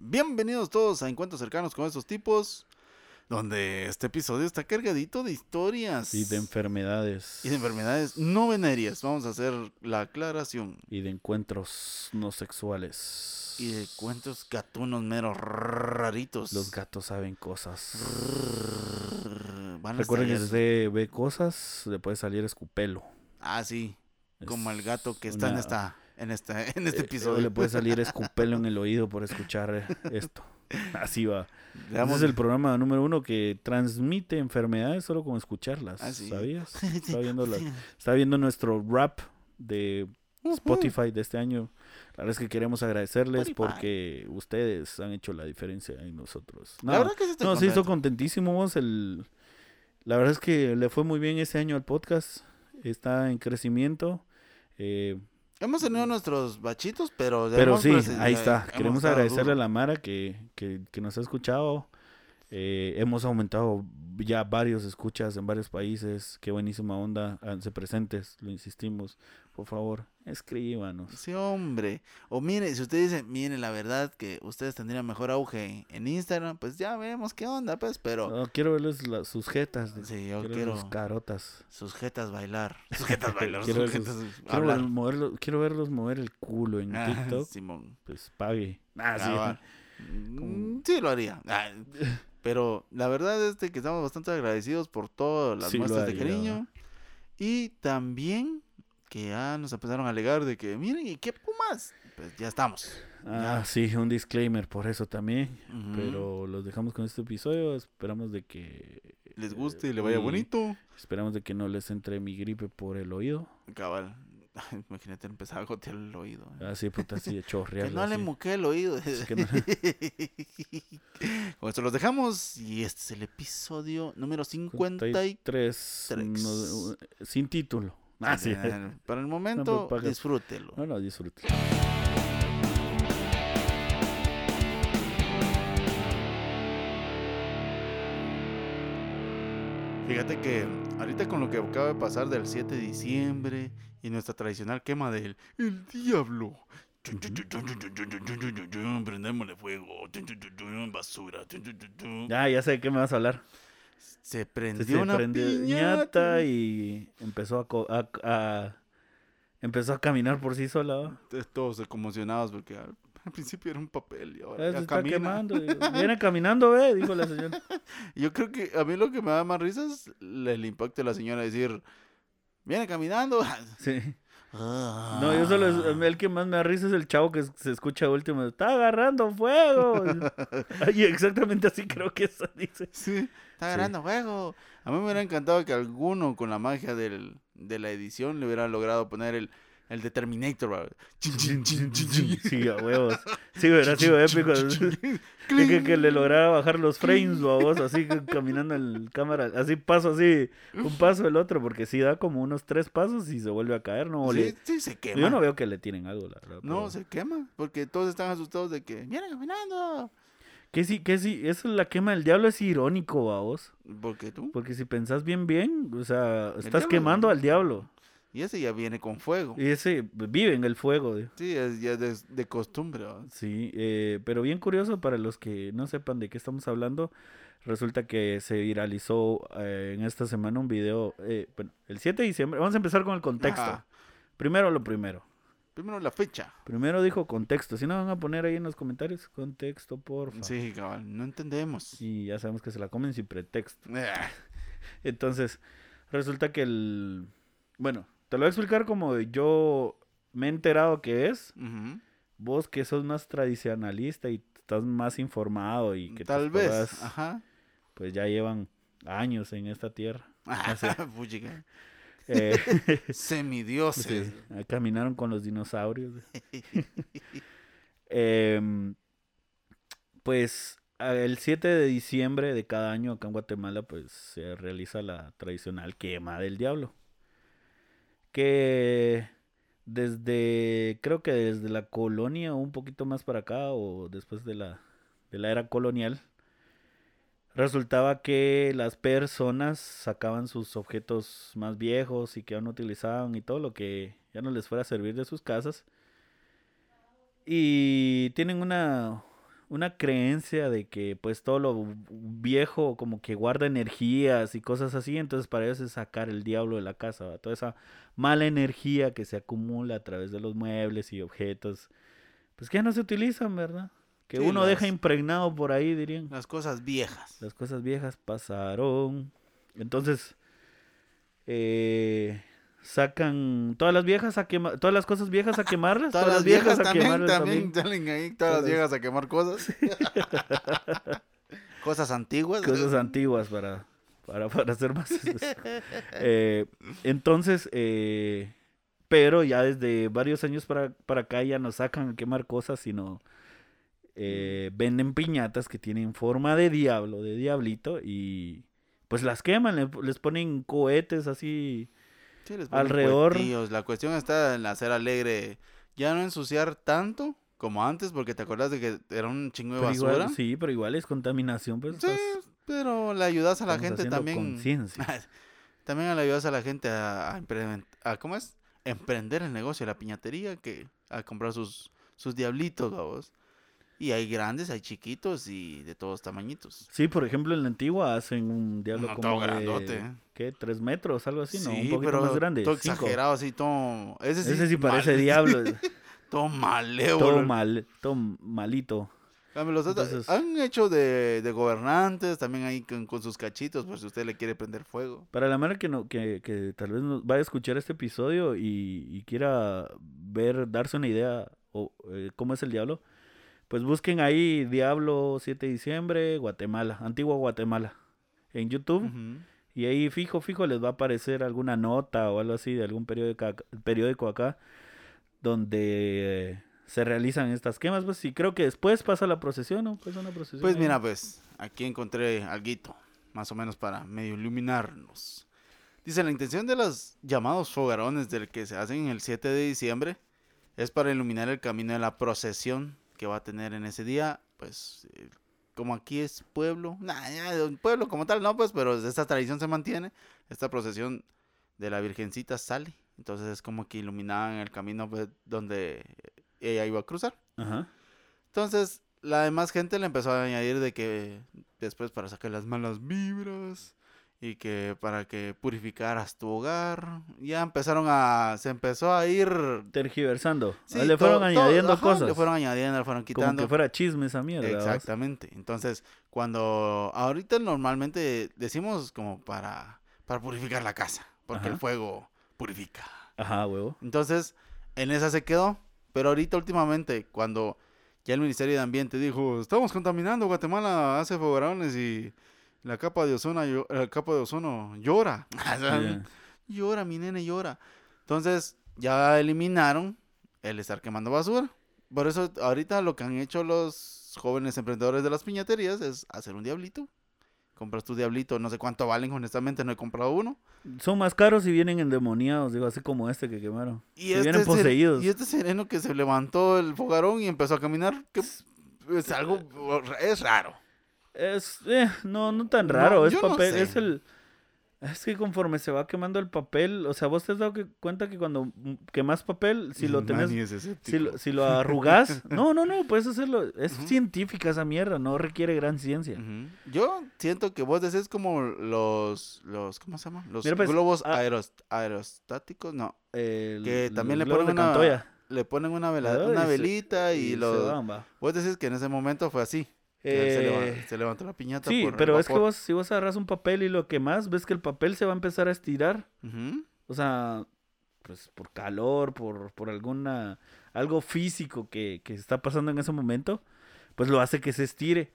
Bienvenidos todos a Encuentros Cercanos con estos tipos, donde este episodio está cargadito de historias Y de enfermedades. y de enfermedades no venéreas. Vamos a hacer la aclaración. Y de encuentros no sexuales. Y de cuentos gatunos meros raritos. Los gatos saben cosas. Van a Recuerden que si usted ve cosas, le puede salir escupelo. Ah, sí. Como el gato que está en esta, en esta, en este eh, episodio. Le puede salir escupelo en el oído por escuchar eh, esto. Así va. Veamos- Ese es el programa número uno que transmite enfermedades solo con escucharlas. Ah, sí. ¿Sabías? Estaba viendo, la- estaba viendo nuestro rap de Spotify de este año. La verdad es que queremos agradecerles Spotify. porque ustedes han hecho la diferencia en nosotros. La No, verdad que sí estoy no, se hizo contentísimo. vos, El... La verdad es que le fue muy bien este año al podcast. Está en crecimiento. Eh, Hemos tenido nuestros bachitos, pero... pero sí, ahí está. Queremos agradecerle duro. a la Mara que, que, que nos ha escuchado. Eh, hemos aumentado ya varios escuchas en varios países. Qué buenísima onda. Háganse presentes, lo insistimos. Por favor, escríbanos. Sí, hombre. O mire, si usted dice, mire, la verdad que ustedes tendrían mejor auge en Instagram, pues ya vemos qué onda, pues, pero... No, quiero verles la- sus jetas. de- Sí, yo quiero quiero sus carotas. sus jetas bailar. Sus jetas bailar, Quiero sus Quiero, hablar. ver- moverlo- quiero verlos mover el culo en Ah, TikTok. Simón. Pues pague. Ah, sí. Ah, va. Mm, Sí, lo haría. Ah, Pero la verdad es que estamos bastante agradecidos por todas las Sí, muestras de cariño. Y también que ya nos empezaron a alegar de que, miren, ¿y qué pumas? Pues ya estamos. Ah, sí, un disclaimer por eso también. Pero los dejamos con este episodio. Esperamos de que Les guste y le vaya bonito. Esperamos de que no les entre mi gripe por el oído. Cabal. Imagínate empezar a gotear el oído. Así, puta, así de Que chorrear. no le muque el oído. que no- Con esto los dejamos. Y este es el episodio número 53. Tres, no, sin título. Ah, es. Para el momento, disfrútelo. No, no, disfrútelo. Fíjate que ahorita con lo que acaba de pasar del 7 de diciembre y nuestra tradicional quema del el diablo. Prendémosle fuego. Basura. Ya, ya sé de qué me vas a hablar. Se prendió se una prendió piñata. ñata y empezó a, a- a- empezó a caminar por sí sola. Todos conmocionados porque al, al principio era un papel y ahora Ah, ya se está camina. quemando. digo, Viene caminando, ve, dijo la señora. Yo creo que a mí lo que me da más risa es el, impacto de la señora decir, viene caminando. Sí. Ah. No, yo solo, el que más me da risa es el chavo que se escucha último. Está agarrando fuego. Ay, exactamente así creo que eso dice. Sí, está Sí. ganando juego. A mí me hubiera encantado que alguno con la magia del, de la edición le hubiera logrado poner el, el de Terminator. Sí, a huevos. Sí, hubiera sido épico. Que, que, que le lograra bajar los frames, babos, así caminando el cámara, así paso así, un paso el otro, porque si da como unos tres pasos y se vuelve a caer, no, Sí, sí, se quema. yo no veo que le tiren algo, la verdad. No, pero- se quema. Porque todos están asustados de que viene caminando. Que sí, que sí, eso es la quema del diablo es irónico, babos, Porque tú. porque si pensás bien, bien, o sea, estás quemando al diablo, Y ese ya viene con fuego. y ese vive en el fuego, digo. Sí, es ya de, de costumbre. ¿va? Sí, eh, pero bien curioso para los que no sepan de qué estamos hablando. Resulta que se viralizó eh, en esta semana un video, eh, bueno, el 7 de diciembre. Vamos a empezar con el contexto. Ajá. Primero lo primero. Primero la fecha. Primero dijo contexto. Si no, van a poner ahí en los comentarios contexto, por Sí, cabal, no entendemos. Y ya sabemos que se la comen sin pretexto. Ah, Entonces, resulta que el... Bueno, te lo voy a explicar como yo me he enterado que es. ujú. Vos que sos más tradicionalista y estás más informado y que Tal vez. Ajá. pues ya llevan años en esta tierra. Puchica. Eh, Semidioses. sí, caminaron con los dinosaurios. Em, pues el 7 de diciembre de cada año acá en Guatemala pues se realiza la tradicional quema del diablo. Que desde, creo que desde la colonia o un poquito más para acá o después de la, de la era colonial, resultaba que las personas sacaban sus objetos más viejos y que ya no utilizaban y todo lo que ya no les fuera a servir de sus casas. Y tienen una, una creencia de que pues todo lo viejo como que guarda energías y cosas así, entonces para ellos es sacar el diablo de la casa, toda esa mala energía que se acumula a través de los muebles y objetos, pues que ya no se utilizan, ¿verdad? Que Sí, uno deja impregnado por ahí, dirían. Las cosas viejas. Las cosas viejas pasaron. Entonces, eh, sacan todas las viejas a quemar, todas las cosas viejas a quemarlas, Todas las viejas también, quemarlas también salen ahí, todas las viejas a quemar cosas. cosas antiguas. cosas antiguas para, para, para hacer más. Eh, entonces, eh, pero ya desde varios años para, para acá ya no sacan a quemar cosas, sino eh, venden piñatas que tienen forma de diablo, de diablito, y pues las queman, le- les ponen cohetes así. Sí, les ponen alrededor. cohetillos. La cuestión está en hacer alegre, ya no ensuciar tanto como antes, porque te acuerdas de que era un chingo de Pero basura. igual, sí, pero igual es contaminación, pues. Sí, estás- pero le ayudas a la gente también. conciencia. también le ayudas a la gente a, a a- ¿cómo es? Emprender el negocio la piñatería, que a comprar sus, sus diablitos, vamos. Y hay grandes, hay chiquitos y de todos tamañitos. Sí, por ejemplo, en la antigua hacen un diablo como todo de, grandote. ¿qué? ¿Tres metros? Algo así, ¿no? Un poquito pero más grande. todo cinco. exagerado, así, todo... Ese sí, Ese sí parece mal- diablo. todo malévolo. todo mal, todo malito. Los Entonces- han hecho de, de gobernantes, también ahí con, con sus cachitos, por si usted le quiere prender fuego. Para la manera que, no, que, que tal vez nos vaya a escuchar este episodio y, y quiera ver, darse una idea o eh, cómo es el diablo, pues busquen ahí Diablo 7 de diciembre, Guatemala, Antigua Guatemala, en YouTube. Y ahí fijo, fijo les va a aparecer alguna nota o algo así de algún periódico acá, periódico acá donde eh, se realizan estas quemas. Pues sí, creo que después pasa la procesión, ¿no? Pues una procesión. Pues ahí. mira, pues, aquí encontré algo, más o menos para medio iluminarnos. Dice, la intención de los llamados fogarones del que se hacen el 7 de diciembre es para iluminar el camino de la procesión que va a tener en ese día, pues, eh, como aquí es pueblo, nah, ya, un pueblo como tal, no, pues, pero esta tradición se mantiene, esta procesión de la Virgencita sale, entonces es como que iluminaban el camino pues, donde ella iba a cruzar. Ajá. Entonces, la demás gente le empezó a añadir de que después para sacar las malas vibras y que para que purificaras tu hogar, ya empezaron a se empezó a ir Tergiversando. sí, le fueron añadiendo ajá, cosas. le fueron añadiendo, le fueron Como quitando. que fuera chisme esa mierda. Exactamente. Entonces, cuando ahorita normalmente decimos como para para purificar la casa, porque Ajá. el fuego purifica. Ajá, huevo. Entonces, en esa se quedó. Pero ahorita últimamente, cuando ya el Ministerio de Ambiente dijo, estamos contaminando, Guatemala hace fogarones y la capa de ozono, la capa de ozono llora. Llora, mi nene llora. Entonces, ya eliminaron el estar quemando basura. Por eso, ahorita lo que han hecho los jóvenes emprendedores de las piñaterías es hacer un diablito. Compras tu diablito, no sé cuánto valen, honestamente, no he comprado uno. Son más caros y vienen endemoniados, digo, así como este que quemaron. Y este, vienen poseídos. y este sereno que se levantó el fogarón y empezó a caminar, que es algo, es raro. Es, eh, no, no tan No, raro, es no papel, sé. es el... Es que conforme se va quemando el papel, o sea, vos te has dado que- cuenta que cuando mm, quemas papel, si lo tenés, Manny es si lo, si lo arrugas, no, no, no, puedes hacerlo, es científica esa mierda, no requiere gran ciencia. Yo siento que vos decís como los, los ¿cómo se llama? Los Mira, pues, globos ah- aeros- aerostáticos, no. El- Que también le ponen una, le ponen una, vela- Ay, una velita y, y. Vos decís que en ese momento fue así. Se, Eh, se levantó la piñata sí, por pero es que vos, si vos agarras un papel y lo quemas, ves que el papel se va a empezar a estirar. O sea, pues por calor, por, por alguna, algo físico que, que está pasando en ese momento, pues lo hace que se estire.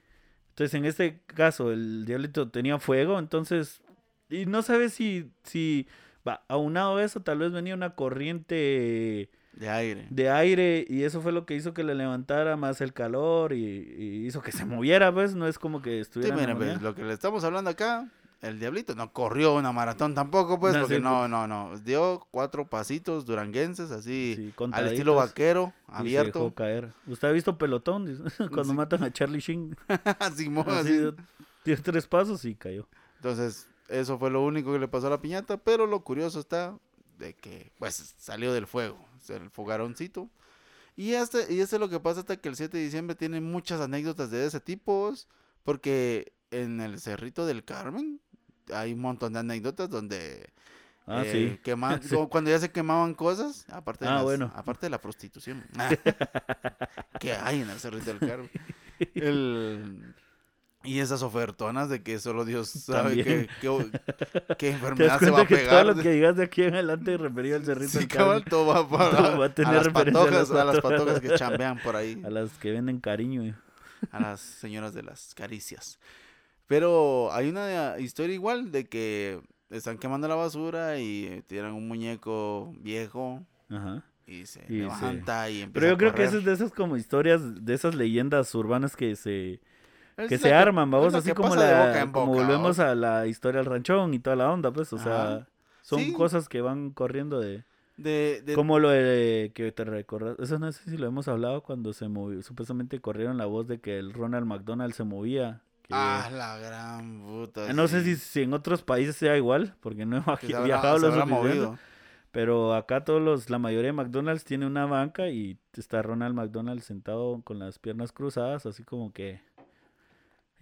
Entonces, en este caso, el diablito tenía fuego, entonces, y no sabes si, si, va, aunado a eso, tal vez venía una corriente De aire. de aire y eso fue lo que hizo que le levantara más el calor y, y hizo que se moviera, pues, no es como que Sí, estuviera... mira, pues, lo que le estamos hablando acá, el diablito no corrió una maratón tampoco, pues, No, porque sí, no, no, no. Dio cuatro pasitos duranguenses, así, Sí, al estilo vaquero, y se abierto. dejó caer. ¿Usted ha visto pelotón? Cuando matan a Charlie Sheen. Simón, Así, dio- dio tres pasos y cayó. Entonces, eso fue lo único que le pasó a la piñata, pero lo curioso está de que, pues, salió del fuego, el fogaroncito. Y este, y este es lo que pasa hasta que el 7 de diciembre tiene muchas anécdotas de ese tipo, porque en el Cerrito del Carmen hay un montón de anécdotas donde Ah, eh, sí. quema- Sí. como cuando ya se quemaban cosas, aparte de, Ah, las- bueno. aparte de la prostitución. que hay en el Cerrito del Carmen. El- y esas ofertonas de que solo Dios sabe qué, qué- qué ¿Te das enfermedad se va a que pegar. todo lo que digas de aquí en adelante referido al cerrito Sí, cabal, todo va para Todo va a tener a las patojas, a las patojas. que chambean por ahí, a las que venden cariño. eh. a las señoras de las caricias. Pero hay una historia igual de que están quemando la basura y tiran un muñeco viejo Ajá. y se Y levanta y empieza Pero yo a creo que eso es de esas como historias, de esas leyendas urbanas que se, que se arman, vamos, así como, la, boca como volvemos a la historia del ranchón y toda la onda, pues, o sea, son Sí. cosas que van corriendo de... de, de- Como lo de que te recordas, eso no sé si lo hemos hablado cuando se movió, supuestamente corrieron la voz de que el Ronald McDonald se movía. que- Ah, la gran puta. no sé si, si en otros países sea igual, porque no he habrá- viajado lo suficiente. movido. Pero acá todos los, la mayoría de McDonald's tiene una banca y está Ronald McDonald sentado con las piernas cruzadas, así como que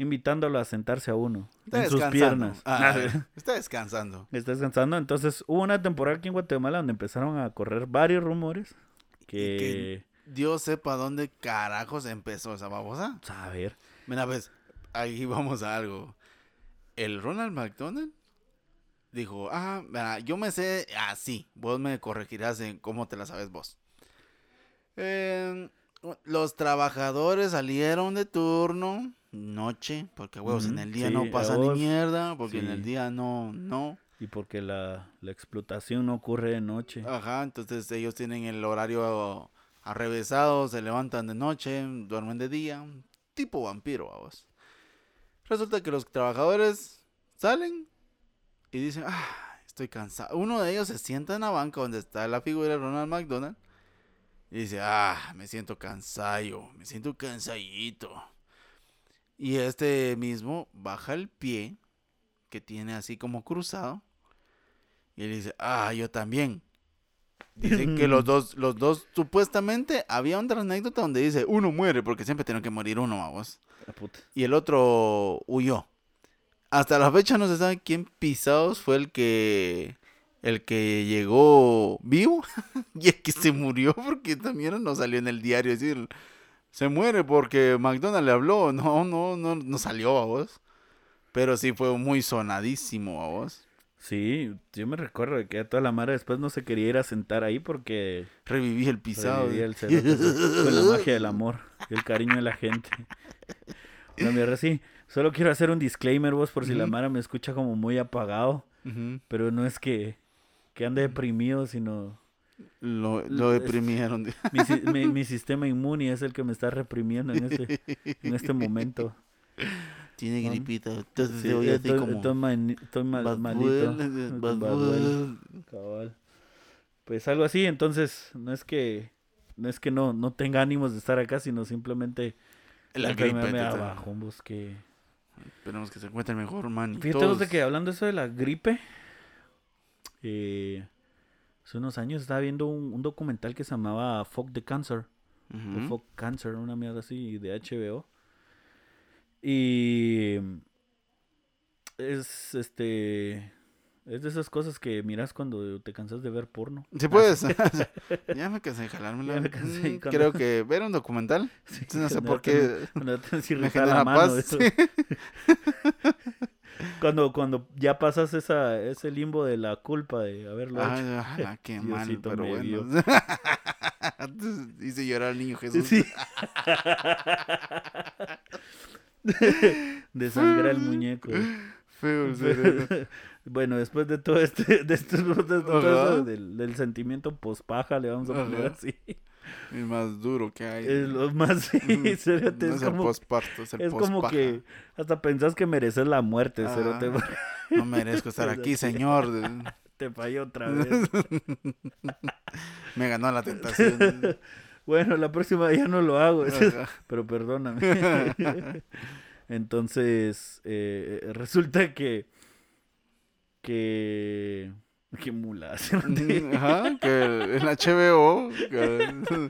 invitándolo a sentarse a uno Está en sus piernas. Ah, está descansando. Está descansando. Entonces hubo una temporada aquí en Guatemala donde empezaron a correr varios rumores que... que- Dios sepa dónde carajos empezó esa babosa. A ver. Mira, pues, ahí vamos a algo. El Ronald McDonald dijo, ah, mira, yo me sé así, vos me corregirás en cómo te la sabes vos. Eh, los trabajadores salieron de turno, noche, porque huevos, en el día sí, no pasa ni mierda, porque en el día no, no. Y porque la, la explotación no ocurre de noche. Ajá, entonces ellos tienen el horario arrevesado, se levantan de noche, duermen de día, tipo vampiro, vamos. Resulta que los trabajadores salen y dicen, ah, estoy cansado. Uno de ellos se sienta en la banca donde está la figura de Ronald McDonald y dice, ah, me siento cansado, me siento cansadito. Y este mismo baja el pie que tiene así como cruzado y él dice, ah, yo también. Dicen que los dos, los dos, supuestamente, había otra anécdota donde dice, uno muere porque siempre tiene que morir uno. La puta. Y el otro huyó. Hasta la fecha no se sabe quién pisados fue el que, el que llegó vivo y el que se murió porque también no salió en el diario decir, se muere porque McDonald le habló. No, no, no, no salió a vos. Pero sí fue muy sonadísimo a vos. Sí, yo me recuerdo que toda la madre después no se quería ir a sentar ahí porque Reviví el pisado. revivía el cerote con la magia del amor el cariño de la gente. Una mierda así. Solo quiero hacer un disclaimer vos por si la. Mara me escucha como muy apagado, pero no es que, que ande deprimido, sino Lo, lo Es- deprimieron. mi, si- mi- mi sistema inmune es el que me está reprimiendo en este, en este momento. Tiene gripita. Entonces Sí, se oye así estoy, como... estoy mani- estoy mal- Bad malito. Con Bad Bad. Bull. Cabal. Pues algo así, entonces no es que no es que no, no tenga ánimos de estar acá, sino simplemente La gripe. me te- abajó, vos, que... Esperemos que se encuentre mejor, man. Fíjate vos de todos- que hablando eso de la gripe, eh, hace unos años estaba viendo un, un documental que se llamaba Fuck the Cancer, o. Fuck Cancer, una mierda así de HBO. Y es este es de esas cosas que miras cuando te cansas de ver porno. Sí, puedes. ya me cansé de jalármela. Ya me cansé, Mm, Creo que ver un documental. Sí, No sé por qué. Te Me genera la mano. paz. sí. Cuando, cuando ya pasas esa, ese limbo de la culpa de haberlo Ay, hecho. ojalá, qué mal, pero bueno. Hice llorar al niño Jesús. Sí. Desangra el muñeco. Feo el cerebro. bueno, después de todo este, de este- de eso, del, del sentimiento pospaja, le vamos a poner Ajá. así. El más duro que hay. Es lo más, sí, no es es el como, posparto, es el es como que hasta pensás que mereces la muerte, Ah. No merezco estar aquí, señor. te falló otra vez. Me ganó la tentación. Bueno, la próxima ya no lo hago, pero perdóname. Entonces, eh, eh, resulta que. Que. Que mula. Ajá, que el HBO. que-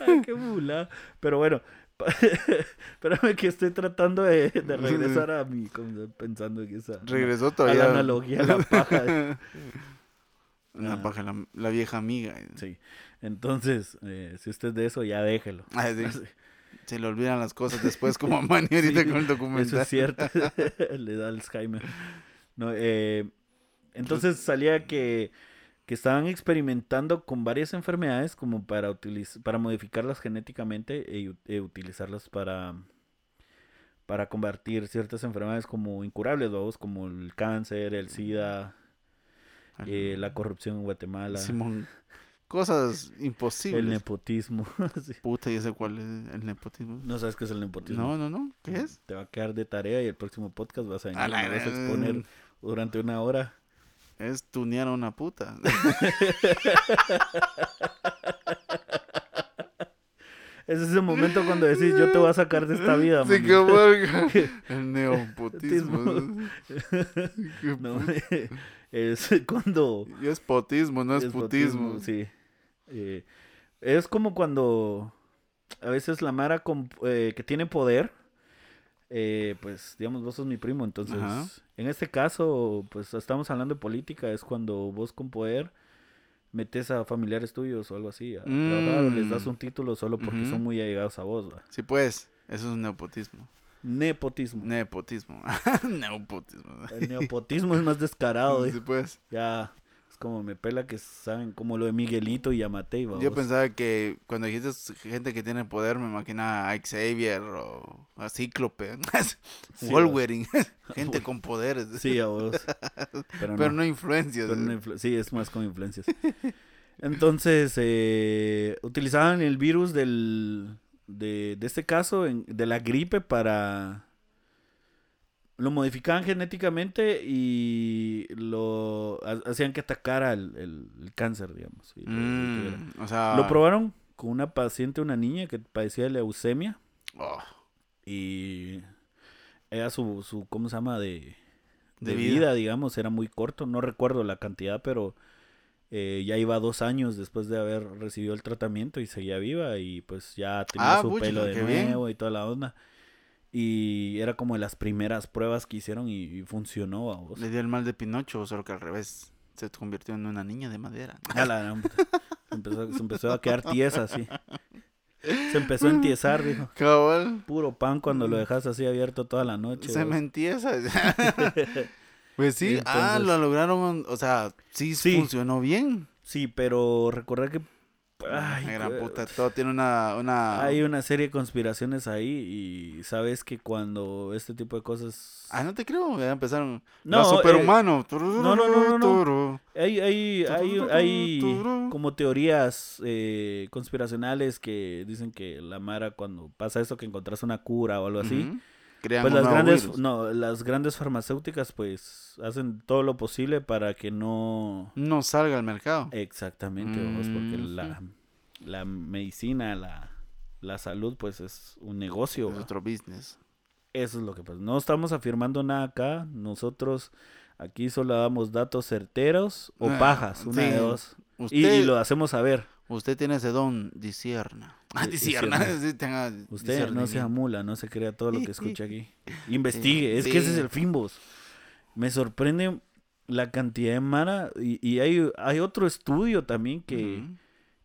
Ay, qué mula. Pero bueno, espérame que estoy tratando de, de regresar a como pensando en esa... Regresó a todavía. la analogía, a la paja. La Ah. paja, la, la vieja amiga. Sí. Entonces, eh, si usted es de eso, ya déjelo. Ay, sí, Sí, Se le olvidan las cosas después, como a Manny ahorita Sí, con el Eso documental. es cierto. Le da Alzheimer. No, eh, entonces salía que, que estaban experimentando con varias enfermedades como para, utiliz- para modificarlas genéticamente e, e utilizarlas para, para combatir ciertas enfermedades como incurables, vamos, como el cáncer, el SIDA, eh, la corrupción en Guatemala, Simón. Cosas imposibles. el nepotismo. Sí. Puta, ya sé cuál es el nepotismo. No sabes qué es el nepotismo. No, no, no. ¿Qué es? Te va a quedar de tarea y el próximo podcast vas a venir A la vas a exponer durante una hora. Es tunear a una puta. Ese es el momento cuando decís, yo te voy a sacar de esta vida, Sí, mami". qué verga. El neopotismo. No, es cuando... Y es potismo, no es, es putismo. Sí. Eh, es como cuando a veces la Mara con- eh, que tiene poder, eh, pues digamos, vos sos mi primo, entonces Ajá. en este caso, pues estamos hablando de política, es cuando vos con poder metes a familiares tuyos o algo así a trabajar o les das Mm. un título solo porque son muy allegados a vos. ¿va? Sí, pues. Eso es nepotismo. Nepotismo. Nepotismo. Neopotismo. El nepotismo es más descarado. Sí, dijo. pues. Ya, como me pela que saben como lo de Miguelito y Yamatei. Yo babos. pensaba que cuando dijiste gente que tiene poder, me imaginaba a Xavier o a Cíclope, Sí, Wolverine, gente con poderes, Sí, a vos. Pero, pero no. no influencias. pero no influ- sí, es más con influencias. Entonces, eh, utilizaban el virus del, de, de este caso, en- de la gripe, para... Lo modificaban genéticamente y lo ha- hacían que atacara el, el- el cáncer, digamos. y lo-. Mm, o sea, Lo probaron con una paciente, una niña que padecía de leucemia. oh, Y era su, su ¿cómo se llama? De, De de vida. vida. digamos, era muy corto, no recuerdo la cantidad, pero eh, ya iba dos años después de haber recibido el tratamiento y seguía viva y pues ya tenía Ah, su pelo de bien. nuevo y toda la onda. Y era como de las primeras pruebas que hicieron y, y funcionó. vamos. le dio el mal de Pinocho, solo que al revés se convirtió en una niña de madera. A la se, empezó, se empezó a quedar tiesa así. Se empezó a entiesar, dijo. Cabal, Puro pan cuando lo dejas así abierto toda la noche. se vos. me entiesa. pues sí, ah, lo lograron, o sea, sí, Sí. funcionó bien. Sí, pero recordar que ay, La gran puta, todo tiene una, una... hay una serie de conspiraciones ahí y sabes que cuando este tipo de cosas Ah, no te creo, ya empezaron. No, eh, superhumano. no, no, no, no, no. no. hay hay hay, hay como teorías eh, conspiracionales que dicen que la mara cuando pasa eso que encontrás una cura o algo así Crean pues un las nuevo grandes virus. no las grandes farmacéuticas pues hacen todo lo posible para que no No salga al mercado. Exactamente, vos, porque la, la medicina, la, la salud, pues es un negocio. es ¿va? otro business. Eso es lo que pasa. No estamos afirmando nada acá. Nosotros aquí solo damos datos certeros o Ah, pajas, una sí. de dos. Y lo hacemos saber. Usted tiene ese don, disierna. Ah, Di- disierna. disierna. sí, tenga Usted no discernimiento. sea mula, no se crea todo lo que escucha aquí. Investigue, es que ese es el fin, vos. Me sorprende la cantidad de mara. Y, y hay, hay otro estudio también que...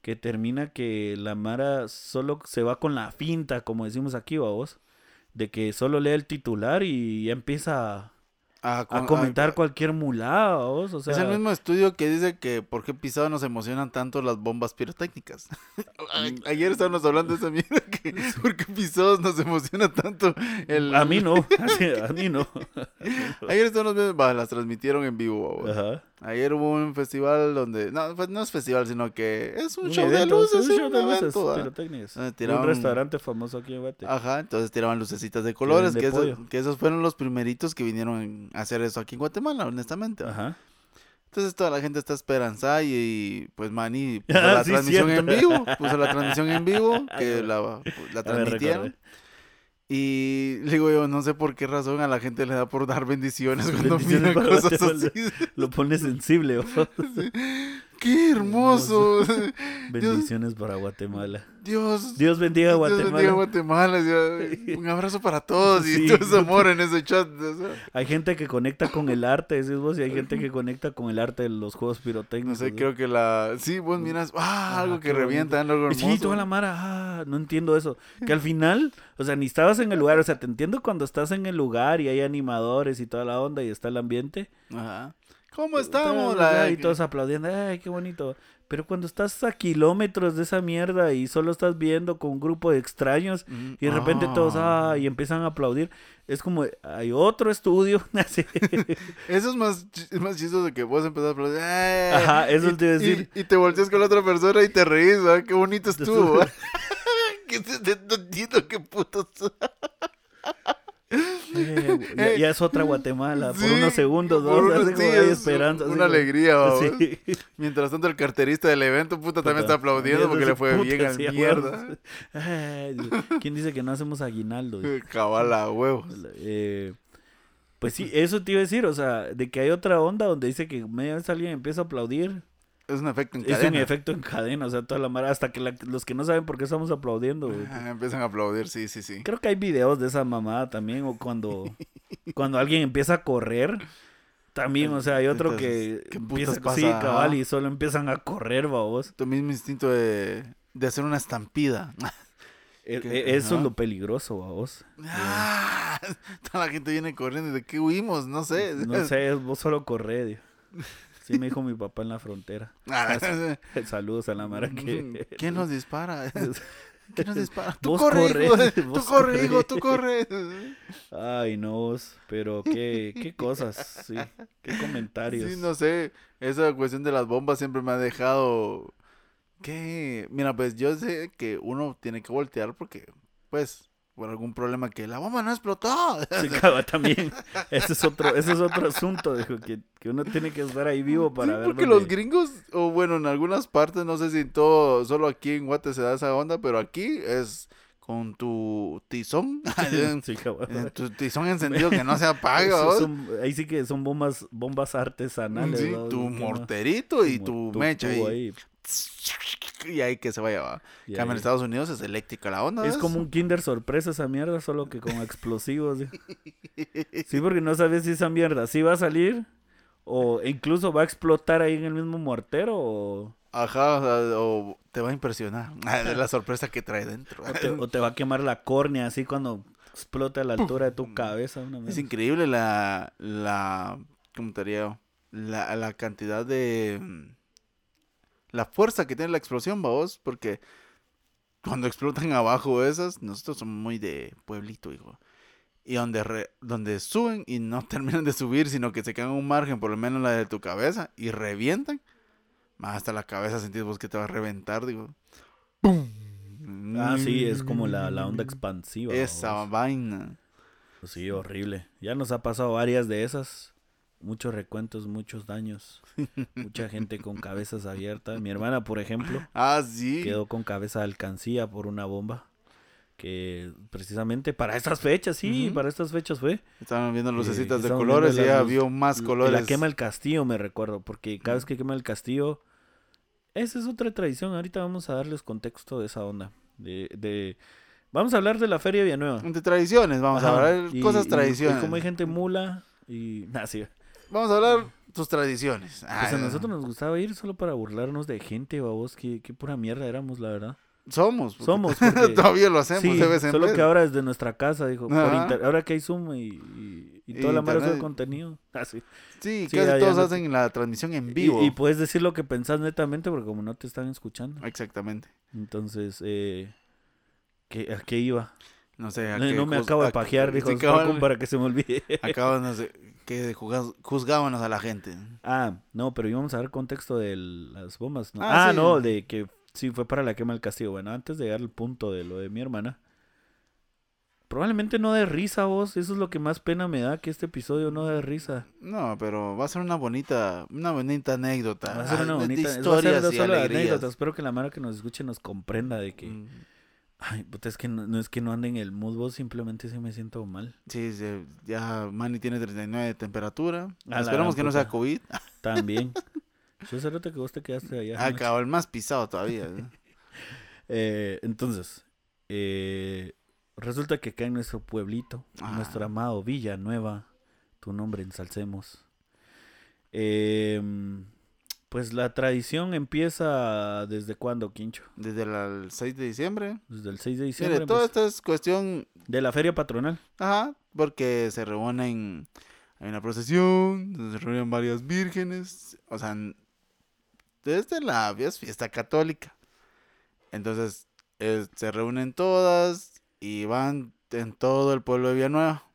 Que termina que la Mara solo se va con la finta, como decimos aquí, vos, de que solo lee el titular y ya empieza A comentar cualquier mulada, vos, o sea, es el mismo estudio que dice que por qué pisado nos emocionan tanto las bombas pirotécnicas. Ay, Ayer estábamos hablando de esa mierda que por qué pisados nos emociona tanto el a mí no, a mí no. Ayer estábamos viendo, va, las transmitieron en vivo. Ajá. Ayer hubo un festival donde no, pues no es festival, sino que es un, show evento, de luces, un sí, show un de luces, evento, ¿va? pirotécnicas. Ah, Un restaurante famoso aquí en Guate. Ajá, entonces tiraban lucecitas de colores, de que, esos, pollo. que esos fueron los primeritos que vinieron a hacer eso aquí en Guatemala, honestamente. Ajá. Entonces toda la gente está esperanzada y, y, pues Manny puso Ah, la sí, transmisión en vivo, puso la transmisión en vivo, que Ah, la, la ver, transmitieron. Y le digo yo, no sé por qué razón a la gente le da por dar bendiciones cuando Bendiciones para cosas así. Lo pone sensible, vos. ¡Qué hermoso! Bendiciones para Guatemala. Dios. Dios bendiga a Dios Guatemala. bendiga a Guatemala. Un abrazo para todos y Sí. todo ese amor en ese chat. o sea. Hay gente que conecta con el arte, decís vos, y hay gente que conecta con el arte de los juegos No pirotécnicos. sé, ¿no? creo que la. Sí, vos miras. ¡Ah! Ah, algo que revienta, algo hermoso. Sí, toda la mara, ah, no entiendo eso. Que al final, o sea, ni estabas en el lugar, o sea, te entiendo cuando estás en el lugar y hay animadores y toda la onda y está el ambiente. Ajá. ¿Cómo estamos? La- Y todos aplaudiendo, ay, qué bonito. Pero cuando estás a kilómetros de esa mierda y solo estás viendo con un grupo de extraños Mm, y de repente todos, ah, y empiezan a aplaudir, es como, hay otro estudio. Eso es más, es más chistoso de que vos empezás a aplaudir. ¡ay! Ajá, eso y, te iba a decir. Y, y te volteas con la otra persona y te reís, ¿verdad? Qué bonito estuvo. que no entiendo qué putos. Eh, ya, ya es otra Guatemala, por unos segundos, dos, unos- así como hay esperanza. Una como- alegría. Mientras tanto, el carterista del evento, puta, también está aplaudiendo porque le fue bien al mierda. Ay. ¿Quién dice que no hacemos aguinaldo? Cabala, huevos. Eh, pues sí, eso te iba a decir, o sea, de que hay otra onda donde dice que media vez alguien empieza a aplaudir, Es un efecto en es un cadena. efecto en cadena, o sea, toda la mara, hasta que la- los que no saben por qué estamos aplaudiendo. güey. Ah, empiezan a aplaudir, sí, sí, sí. Creo que hay videos de esa mamada también, o cuando, cuando alguien empieza a correr. También, o sea, hay otro Entonces, que ¿qué empieza putas sí, pasa? cabal, y solo empiezan a correr, babos. Tu mismo instinto de, de hacer una estampida. E- Que- Eso es lo peligroso, babos. Ah, toda la gente viene corriendo. ¿De qué huimos? No sé. No sé, vos solo corre, tío. Sí me dijo mi papá en la frontera. Ah, Saludos a la mara que... ¿Quién nos dispara? ¿Quién nos dispara? Tú corre, hijo. Tú corre, hijo. Tú corre. Ay, no, vos, pero qué, qué cosas, sí, qué comentarios. Sí, no sé. Esa cuestión de las bombas siempre me ha dejado. ¿Qué? Mira, pues yo sé que uno tiene que voltear porque, pues, por algún problema que la bomba no explotó. Sí, cabal, también. Ese es otro, ese es otro asunto, dijo, que, que uno tiene que estar ahí vivo para Sí, ver. porque dónde- los gringos, o bueno, en algunas partes, no sé si todo, solo aquí en Guate se da esa onda, pero aquí es con tu tizón, Sí, tu tizón encendido que no se apaga, ahí sí que son bombas, bombas artesanales. Sí, ¿no? tu morterito y tu- tu mecha ahí. Y ahí que se vaya, Cambio en ahí. Estados Unidos es eléctrica la onda. Es como un Kinder sorpresa esa mierda, solo que con explosivos. Sí, porque no sabes si esa mierda sí va a salir o incluso va a explotar ahí en el mismo mortero o, Ajá, o, sea, o te va a impresionar de la sorpresa que trae dentro. o te, o te va a quemar la córnea así cuando explota a la altura de tu cabeza. una Es increíble la, la, ¿cómo te diría? La, la cantidad de, la fuerza que tiene la explosión, vos, porque cuando explotan abajo esas, nosotros somos muy de pueblito, hijo. Y donde, re- donde suben y no terminan de subir, sino que se quedan un margen, por lo menos la de tu cabeza, y revientan, más hasta la cabeza sentís vos que te va a reventar, digo. ¡Pum! Ah, sí, es como la, la onda expansiva. Esa babos. vaina. Sí, horrible. Ya nos ha pasado varias de esas. Muchos recuentos, muchos daños. Mucha gente con cabezas abiertas. Mi hermana, por ejemplo, Ah, sí. quedó con cabeza de alcancía por una bomba. Que precisamente para estas fechas, sí, para estas fechas fue. Estaban viendo Eh, lucecitas de colores y ya vio más colores. La quema del castillo, me recuerdo, porque cada vez que quema el castillo, esa es otra tradición. Ahorita vamos a darles contexto de esa onda. De, de... Vamos a hablar de la Feria de Villanueva. De tradiciones, vamos a hablar y- cosas y- tradiciones. Y como hay gente mula y... Nah, sí. Vamos a hablar tus tradiciones. Ah, Pues a nosotros nos gustaba ir solo para burlarnos de gente, babos. Qué, qué pura mierda éramos, la verdad. Somos. porque Somos, porque- Todavía lo hacemos Sí, de vez en solo vez. que ahora desde nuestra casa, dijo. por Ajá. inter- Ahora que hay Zoom y, y, y Y toda la mara internet. contenido. Ah, sí. Sí, Sí, casi todos no- hacen la transmisión en vivo. Y, puedes decir lo que pensás netamente porque como no te están escuchando. Exactamente. Entonces, eh, ¿qué, ¿a qué iba? No sé. a No, qué no me acabo de pajear, dijo. para que se me olvide. Acaban de que juzgábamos a la gente. Ah, no, pero íbamos a ver contexto de las bombas. ¿no? Ah, Ah, sí. no, de que sí fue para la quema del castillo. Bueno, antes de llegar al punto de lo de mi hermana. Probablemente no de risa vos, eso es lo que más pena me da, que este episodio no de risa. No, pero va a ser una bonita, una bonita anécdota. Va a ser una Ah, bonita, va a ser historias no y solo de alegrías. anécdotas. Espero que la mara que nos escuche nos comprenda de que, Mm, ay, puta, es que no, no es que no ande en el mood, vos simplemente sí me siento mal. Sí, sí, ya Manny tiene 39 de temperatura. A gran que no sea. COVID. También. Yo cerote que vos te quedaste allá. Ah, el más pisado todavía. ¿no? Eh, entonces, eh, resulta que acá en nuestro pueblito, en Ah. nuestro amado Villanueva, tu nombre ensalcemos. em, pues la tradición empieza desde cuándo, Quincho? Desde el 6 de diciembre. Desde el 6 de diciembre. Mire, toda empieza. esta es cuestión De la feria patronal. Ajá, porque se reúnen, hay una procesión, se reúnen varias vírgenes, o sea, desde la es fiesta católica. Entonces, eh, se reúnen todas y van en todo el pueblo de Villanueva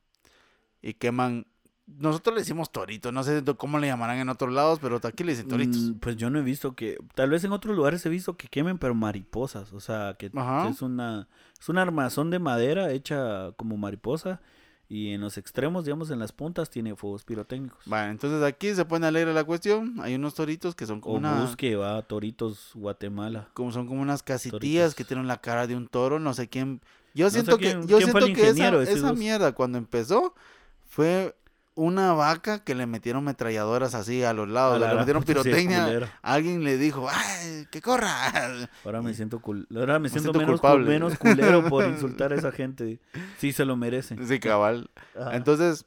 y queman, nosotros le decimos torito, no sé cómo le llamarán en otros lados, pero aquí le dicen toritos. Mm, pues yo no he visto que, tal vez en otros lugares he visto que quemen, pero mariposas, o sea, que, es una es un armazón de madera hecha como mariposa y en los extremos, digamos, en las puntas tiene fuegos pirotécnicos. Bueno, entonces aquí se pone alegre la cuestión, hay unos toritos que son como O una... busque, va, Toritos, Guatemala. como son como unas casitillas Toritos. que tienen la cara de un toro, no sé quién. Yo siento que yo siento que esa, esa mierda cuando empezó fue una vaca que le metieron metralladoras así a los lados, A la le metieron sí, pirotecnia. Alguien le dijo, "Ay, que corra." Ahora me siento cul- ahora me siento, siento menos, culpable. cul- menos culero por insultar a esa gente. Sí se lo merecen. Sí, cabal. Ajá. Entonces,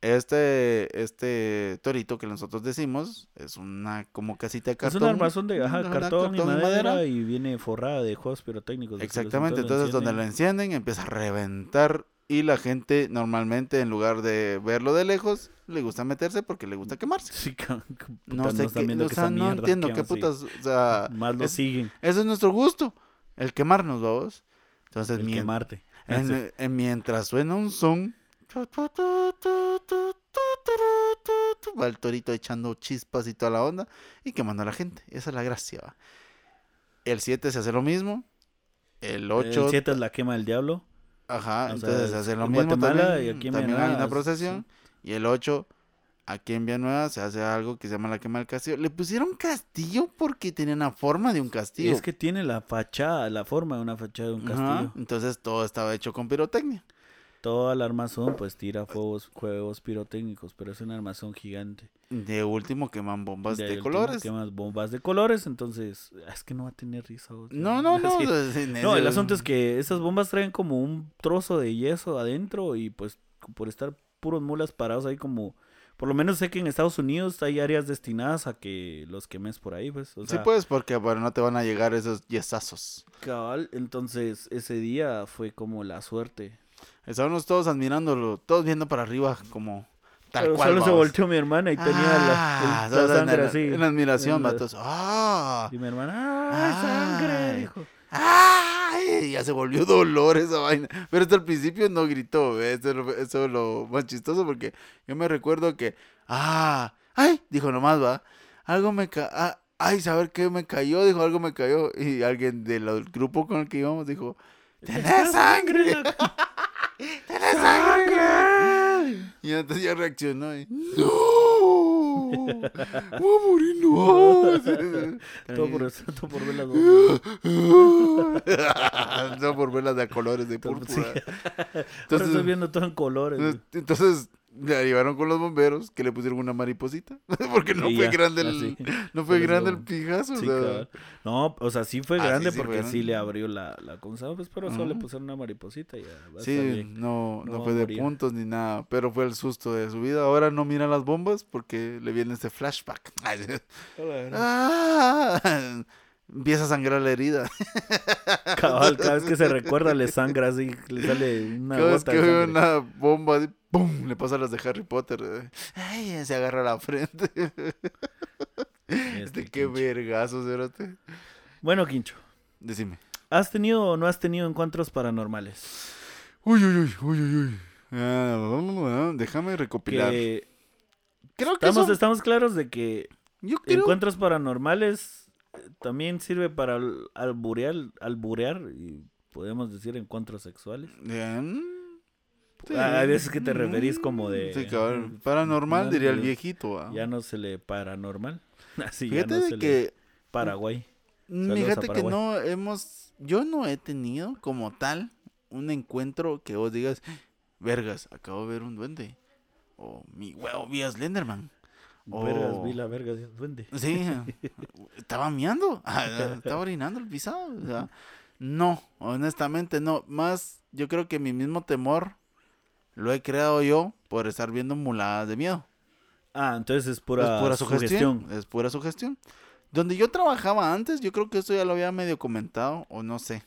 este este torito que nosotros decimos es una como casita de es cartón. un armazón de ajá, cartón, y madera, y viene forrada de juegos pirotécnicos. Exactamente, entonces donde lo encienden empieza a reventar y la gente normalmente en lugar de verlo de lejos le gusta meterse porque le gusta quemarse. Sí, ca- No puta, sé qué, o sea, no entiendo qué putas, o sea, Más lo es- siguen. ese es nuestro gusto, el quemarnos, vamos. Entonces, El mien- quemarte. en- en- mientras suena un son, va el torito echando chispas y toda la onda y quemando a la gente. Esa es la gracia. va. El 7 se hace lo mismo. El 8 El 7 es la quema del diablo. Ajá, O sea, entonces se es hace lo en mismo Guatemala también. y aquí en también hay una sí. procesión. Y el 8, aquí en Villanueva, se hace algo que se llama la quema del castillo. Le pusieron castillo porque tenía una forma de un castillo. Es que tiene la fachada, la forma de una fachada de un Ajá, castillo. Entonces todo estaba hecho con pirotecnia. Todo el armazón pues tira fuegos, juegos pirotécnicos, pero es un armazón gigante. De último queman bombas de, colores. quemas bombas de colores, entonces ah, es que no va a tener risa. No, no, no. En No, el asunto es que esas bombas traen como un trozo de yeso adentro y pues por estar puros mulas parados ahí como... Por lo menos sé que en Estados Unidos hay áreas destinadas a que los quemes por ahí, pues. O sea, Sí, pues, porque bueno, no te van a llegar esos yesazos. cabal, entonces ese día fue como la suerte. Estábamos todos admirándolo, todos viendo para arriba como tal Pero cual. solo se volteó mi hermana y tenía la, Ah, el- todos la en sangre la- así. En admiración, en vatos. ¡Ah! Y mi hermana, ¡ay, sangre! Dijo. ¡Ay! Ya se volvió dolor esa vaina. Pero hasta al principio no gritó. ¿ves? Eso, es lo- eso es lo más chistoso porque yo me recuerdo que. ¡Ah! ¡Ay! Dijo nomás, va. Algo me ca... ah, ¡Ay! ¿Saber qué me cayó? Dijo, algo me cayó. Y alguien del grupo con el que íbamos dijo: ¡Tenés sangre! ¡Tenés sangre! Y entonces ya reaccionó y, ¡No! ¡Voy a morir, no! Todo por, eso, todo por ver las bombas. no por velas de colores de Todo- púrpura. sí. Ahora Entonces, estoy viendo todo en colores. entonces la llevaron con los bomberos que le pusieron una mariposita. Porque no Y fue ya, grande el, así. no fue grande el pijazo. Sí, o sea, cabal. No, o sea, sí fue Ah, sí, grande sí porque fue sí le abrió la, la ¿cómo se llama? Pues, pero solo le pusieron una mariposita y ya. Sí, bien. no, No fue de puntos ni nada, pero fue el susto de su vida. Ahora no mira las bombas porque le viene este flashback. Ah, empieza a sangrar la herida. Cabal, cada vez que se recuerda le sangra así, le sale una Cada vez gota que una bomba, así, ¡pum! le pasa las de Harry Potter. eh. Ay, se agarra la frente. Este Este, qué vergazo, cerote. Bueno, Quincho, Decime. ¿has tenido o no has tenido encuentros paranormales? Uy, uy, uy, uy, uy, uy. Ah, déjame recopilar. Que Creo que estamos, estamos claros de que yo creo encuentros paranormales también sirve para al- alburear, alburear y podemos decir encuentros sexuales. Sí. Ah, Hay veces que te referís como de... Sí, cabrón. Paranormal No, diría el viejito. ah. Ya no se le paranormal. Así Fíjate ya no de se le... que Paraguay. Mm, Saludos a Fíjate que no hemos, yo no he tenido como tal un encuentro que vos digas, vergas, acabo de ver un duende. O mi huevo, vi a Slenderman. Vergas, vi la verga de duende. Sí, estaba miando, estaba orinando el pisado. o sea, no, honestamente no. Más, yo creo que mi mismo temor lo he creado yo por estar viendo muladas de miedo. Ah, entonces es pura, es pura sugestión. sugestión. Es pura sugestión. Donde yo trabajaba antes, yo creo que esto ya lo había medio comentado, o no sé.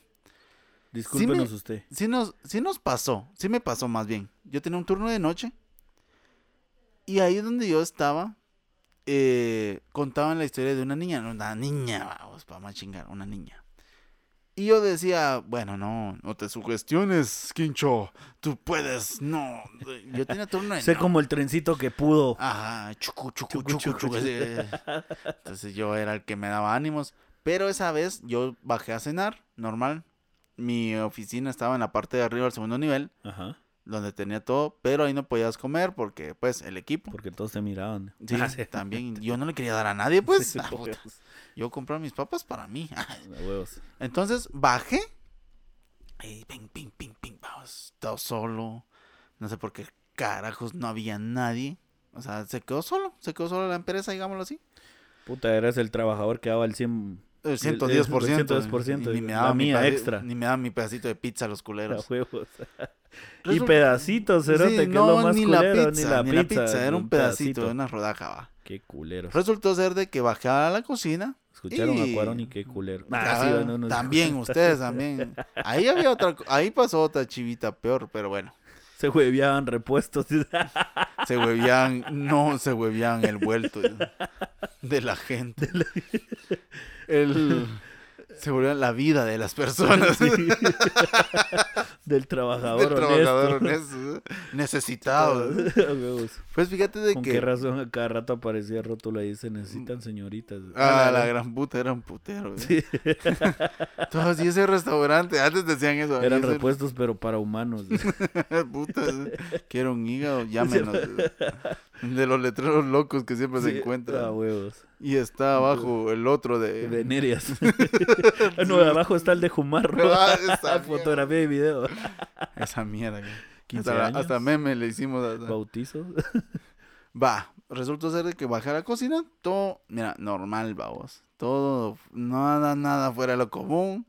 Discúlpenos Sí usted. Sí nos, sí nos pasó, sí me pasó más bien. Yo tenía un turno de noche. Y ahí donde yo estaba, eh, contaban la historia de una niña. Una niña, vamos, para más chingar, una niña. Y yo decía, bueno, no, no te sugestiones, Quincho. Tú puedes, no. Yo tenía turno Sé como el trencito que pudo. Ajá, chucu, chucu, Chucu, chucu. Entonces yo era el que me daba ánimos. Pero esa vez yo bajé a cenar, normal. Mi oficina estaba en la parte de arriba del segundo nivel, Ajá. Donde tenía todo, pero ahí no podías comer porque, pues, el equipo. Porque todos te miraban. Sí, Ah, sí. también. Yo no le quería dar a nadie, pues. Sí, Ah, yo compraba mis papas para mí. Huevos. Entonces bajé. Y ping, ping, ping, ping. Vamos, todo solo. No sé por qué carajos no había nadie. O sea, se quedó solo. Se quedó solo la empresa, digámoslo así. Puta, eras el trabajador que daba el 100 El El- 110%. el 110%, y ni me daba mi extra. Ni me daban mi pedacito de pizza los a culeros. huevos. y pedacitos, cerote, Sí, que es no, lo más ni culero, la pizza, ni la pizza. Era un pedacito, una rodaja, va. Qué culero. Resultó ser de que bajé a la cocina. Escucharon y- a Cuarón y qué culero. Ah, Ah, sí, bueno, no, también, ustedes también. Ahí había otra, ahí pasó otra chivita peor, pero bueno. Se hueveaban repuestos. Se huevían, no se huevían el vuelto de, de la gente. El, se volvían la vida de las personas. Sí. Del trabajador Del trabajador honesto. honesto, necesitado. Pues fíjate de ¿Con que. qué razón a cada rato aparecía rótulo ahí? Se necesitan señoritas. Ah, la gran puta era un putero. Sí, Todos, y ese restaurante, antes decían eso. y eran ese- repuestos, pero para humanos. Puta, quiero un hígado, llámenos. De los letreros locos que siempre Sí, se encuentran. A huevos. Y está abajo el otro de. Venerias. Ah, no, abajo está el de Jumarro. Ah, esa Fotografía y video. Esa mierda. güey. 15 Hasta, años. hasta meme le hicimos. hasta- Bautizos. Va, resultó ser de que bajé a la cocina, todo, mira, normal, vamos. Todo, nada, nada fuera de lo común.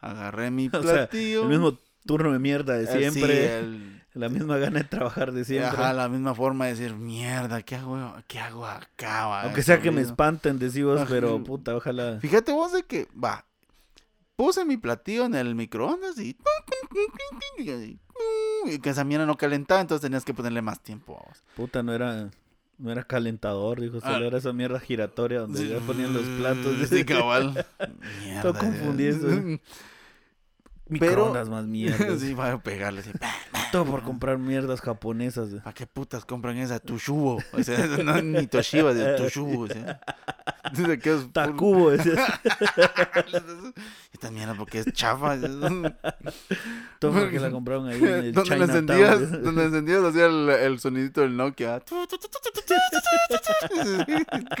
Agarré mi O sea, platillo. el mismo turno de mierda de eh, sí, siempre. el- La misma gana de trabajar de siempre. Ajá, la misma forma de decir, mierda, ¿qué hago, qué hago acá? va? Aunque sea que me Jodido". espanten, decimos, Ajá. pero puta, ojalá. Fíjate vos de que, va, puse mi platillo en el microondas y... Y que esa mierda no calentaba, entonces tenías que ponerle más tiempo. vamos. Puta, no era, no era calentador, dijo, solo Ah. era esa mierda giratoria donde ya ponían los platos. Sí, cabal. Mierda. Todo confundido. Microondas más mierdas. sí, va a pegarle así. Todo por comprar mierdas japonesas. ¿Para qué putas compran esa Tushubo? O sea, no es ni Toshiba, de Tushubo. O sea. Dice que es puro- Tacubo, decía. Esta mierda porque es chafa. todo porque la compraron ahí en el donde encendías, donde encendías hacía el, el sonidito del Nokia.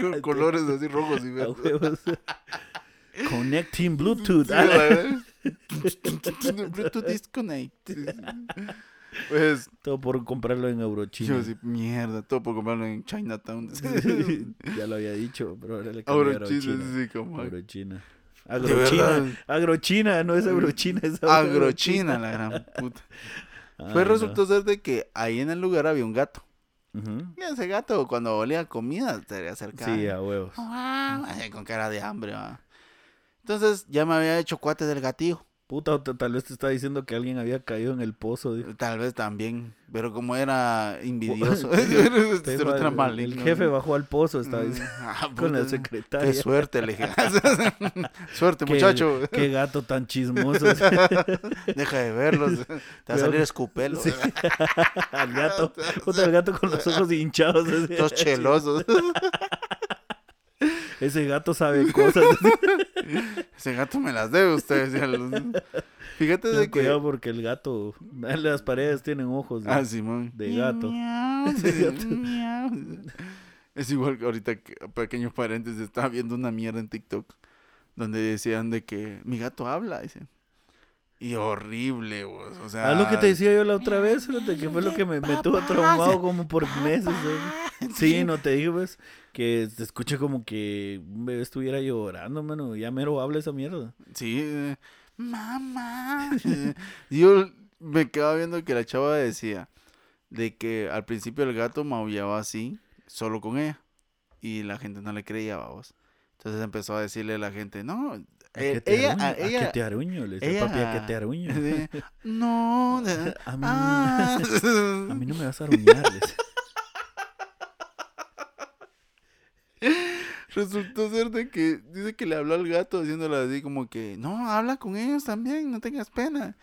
Con colores así rojos y A verdes. Connecting Bluetooth. Sí, Ah. Bluetooth disconnect. Pues Todo por comprarlo en yo Eurochina. así, mierda, todo por comprarlo en Chinatown. ya lo había dicho, pero ahora le Ahora cambiaron chiste, China. sí, como Agrochina. De Agrochina. verdad. Agrochina, no es Eurochina, es agrochina la gran puta. Ay, Pues no. resultó ser de que ahí en el lugar había un gato. Ujú. Y ese gato cuando olía comida se le acercaba. Sí, a huevos. Así, con cara de hambre. va. Entonces ya me había hecho cuate del gatillo. Puta, tal vez te está diciendo que alguien había caído en el pozo. Tal vez también. Pero como era va- era el, maligno. el jefe bajó al pozo, estaba Mm, diciendo, ah, con la puta, secretaria. Qué suerte, le dije. suerte, Qué- muchacho. Qué gato tan chismoso. Deja de verlos. Te va a salir escupelo. Sí. al gato. Puta, el gato con los ojos hinchados. Todos chelosos. Ese gato sabe cosas. Ese gato me las debe usted. decía los- Fíjate de que. cuidado porque el gato, las paredes tienen ojos. ¿no? Ah, Simón. De gato. Miau, De sí, gato. miau. Es igual que ahorita, que, pequeños paréntesis, estaba viendo una mierda en TikTok donde decían de que mi gato habla, dice. Y horrible, vos. O sea. Ah, lo que te decía yo la otra vez, fíjate, que fue lo que me, me tuvo traumado como por meses. ¿eh? Sí, no te digo, pues, que se escucha como que un bebé estuviera llorando, mano. Ya mero habla esa mierda. Sí, mamá. Yo me quedaba viendo que la chava decía de que al principio el gato maullaba así, solo con ella. Y la gente no le creía, vamos. Entonces empezó a decirle a la gente, no, ¿A qué eh, te ella, ella, te aruño? Le decía ella- papi, ¿a qué te aruño? No, de- A mí, ah. a mí no me vas a aruñar. Resultó ser de que dice que le habló al gato diciéndole así como que, no, habla con ellos también, no tengas pena.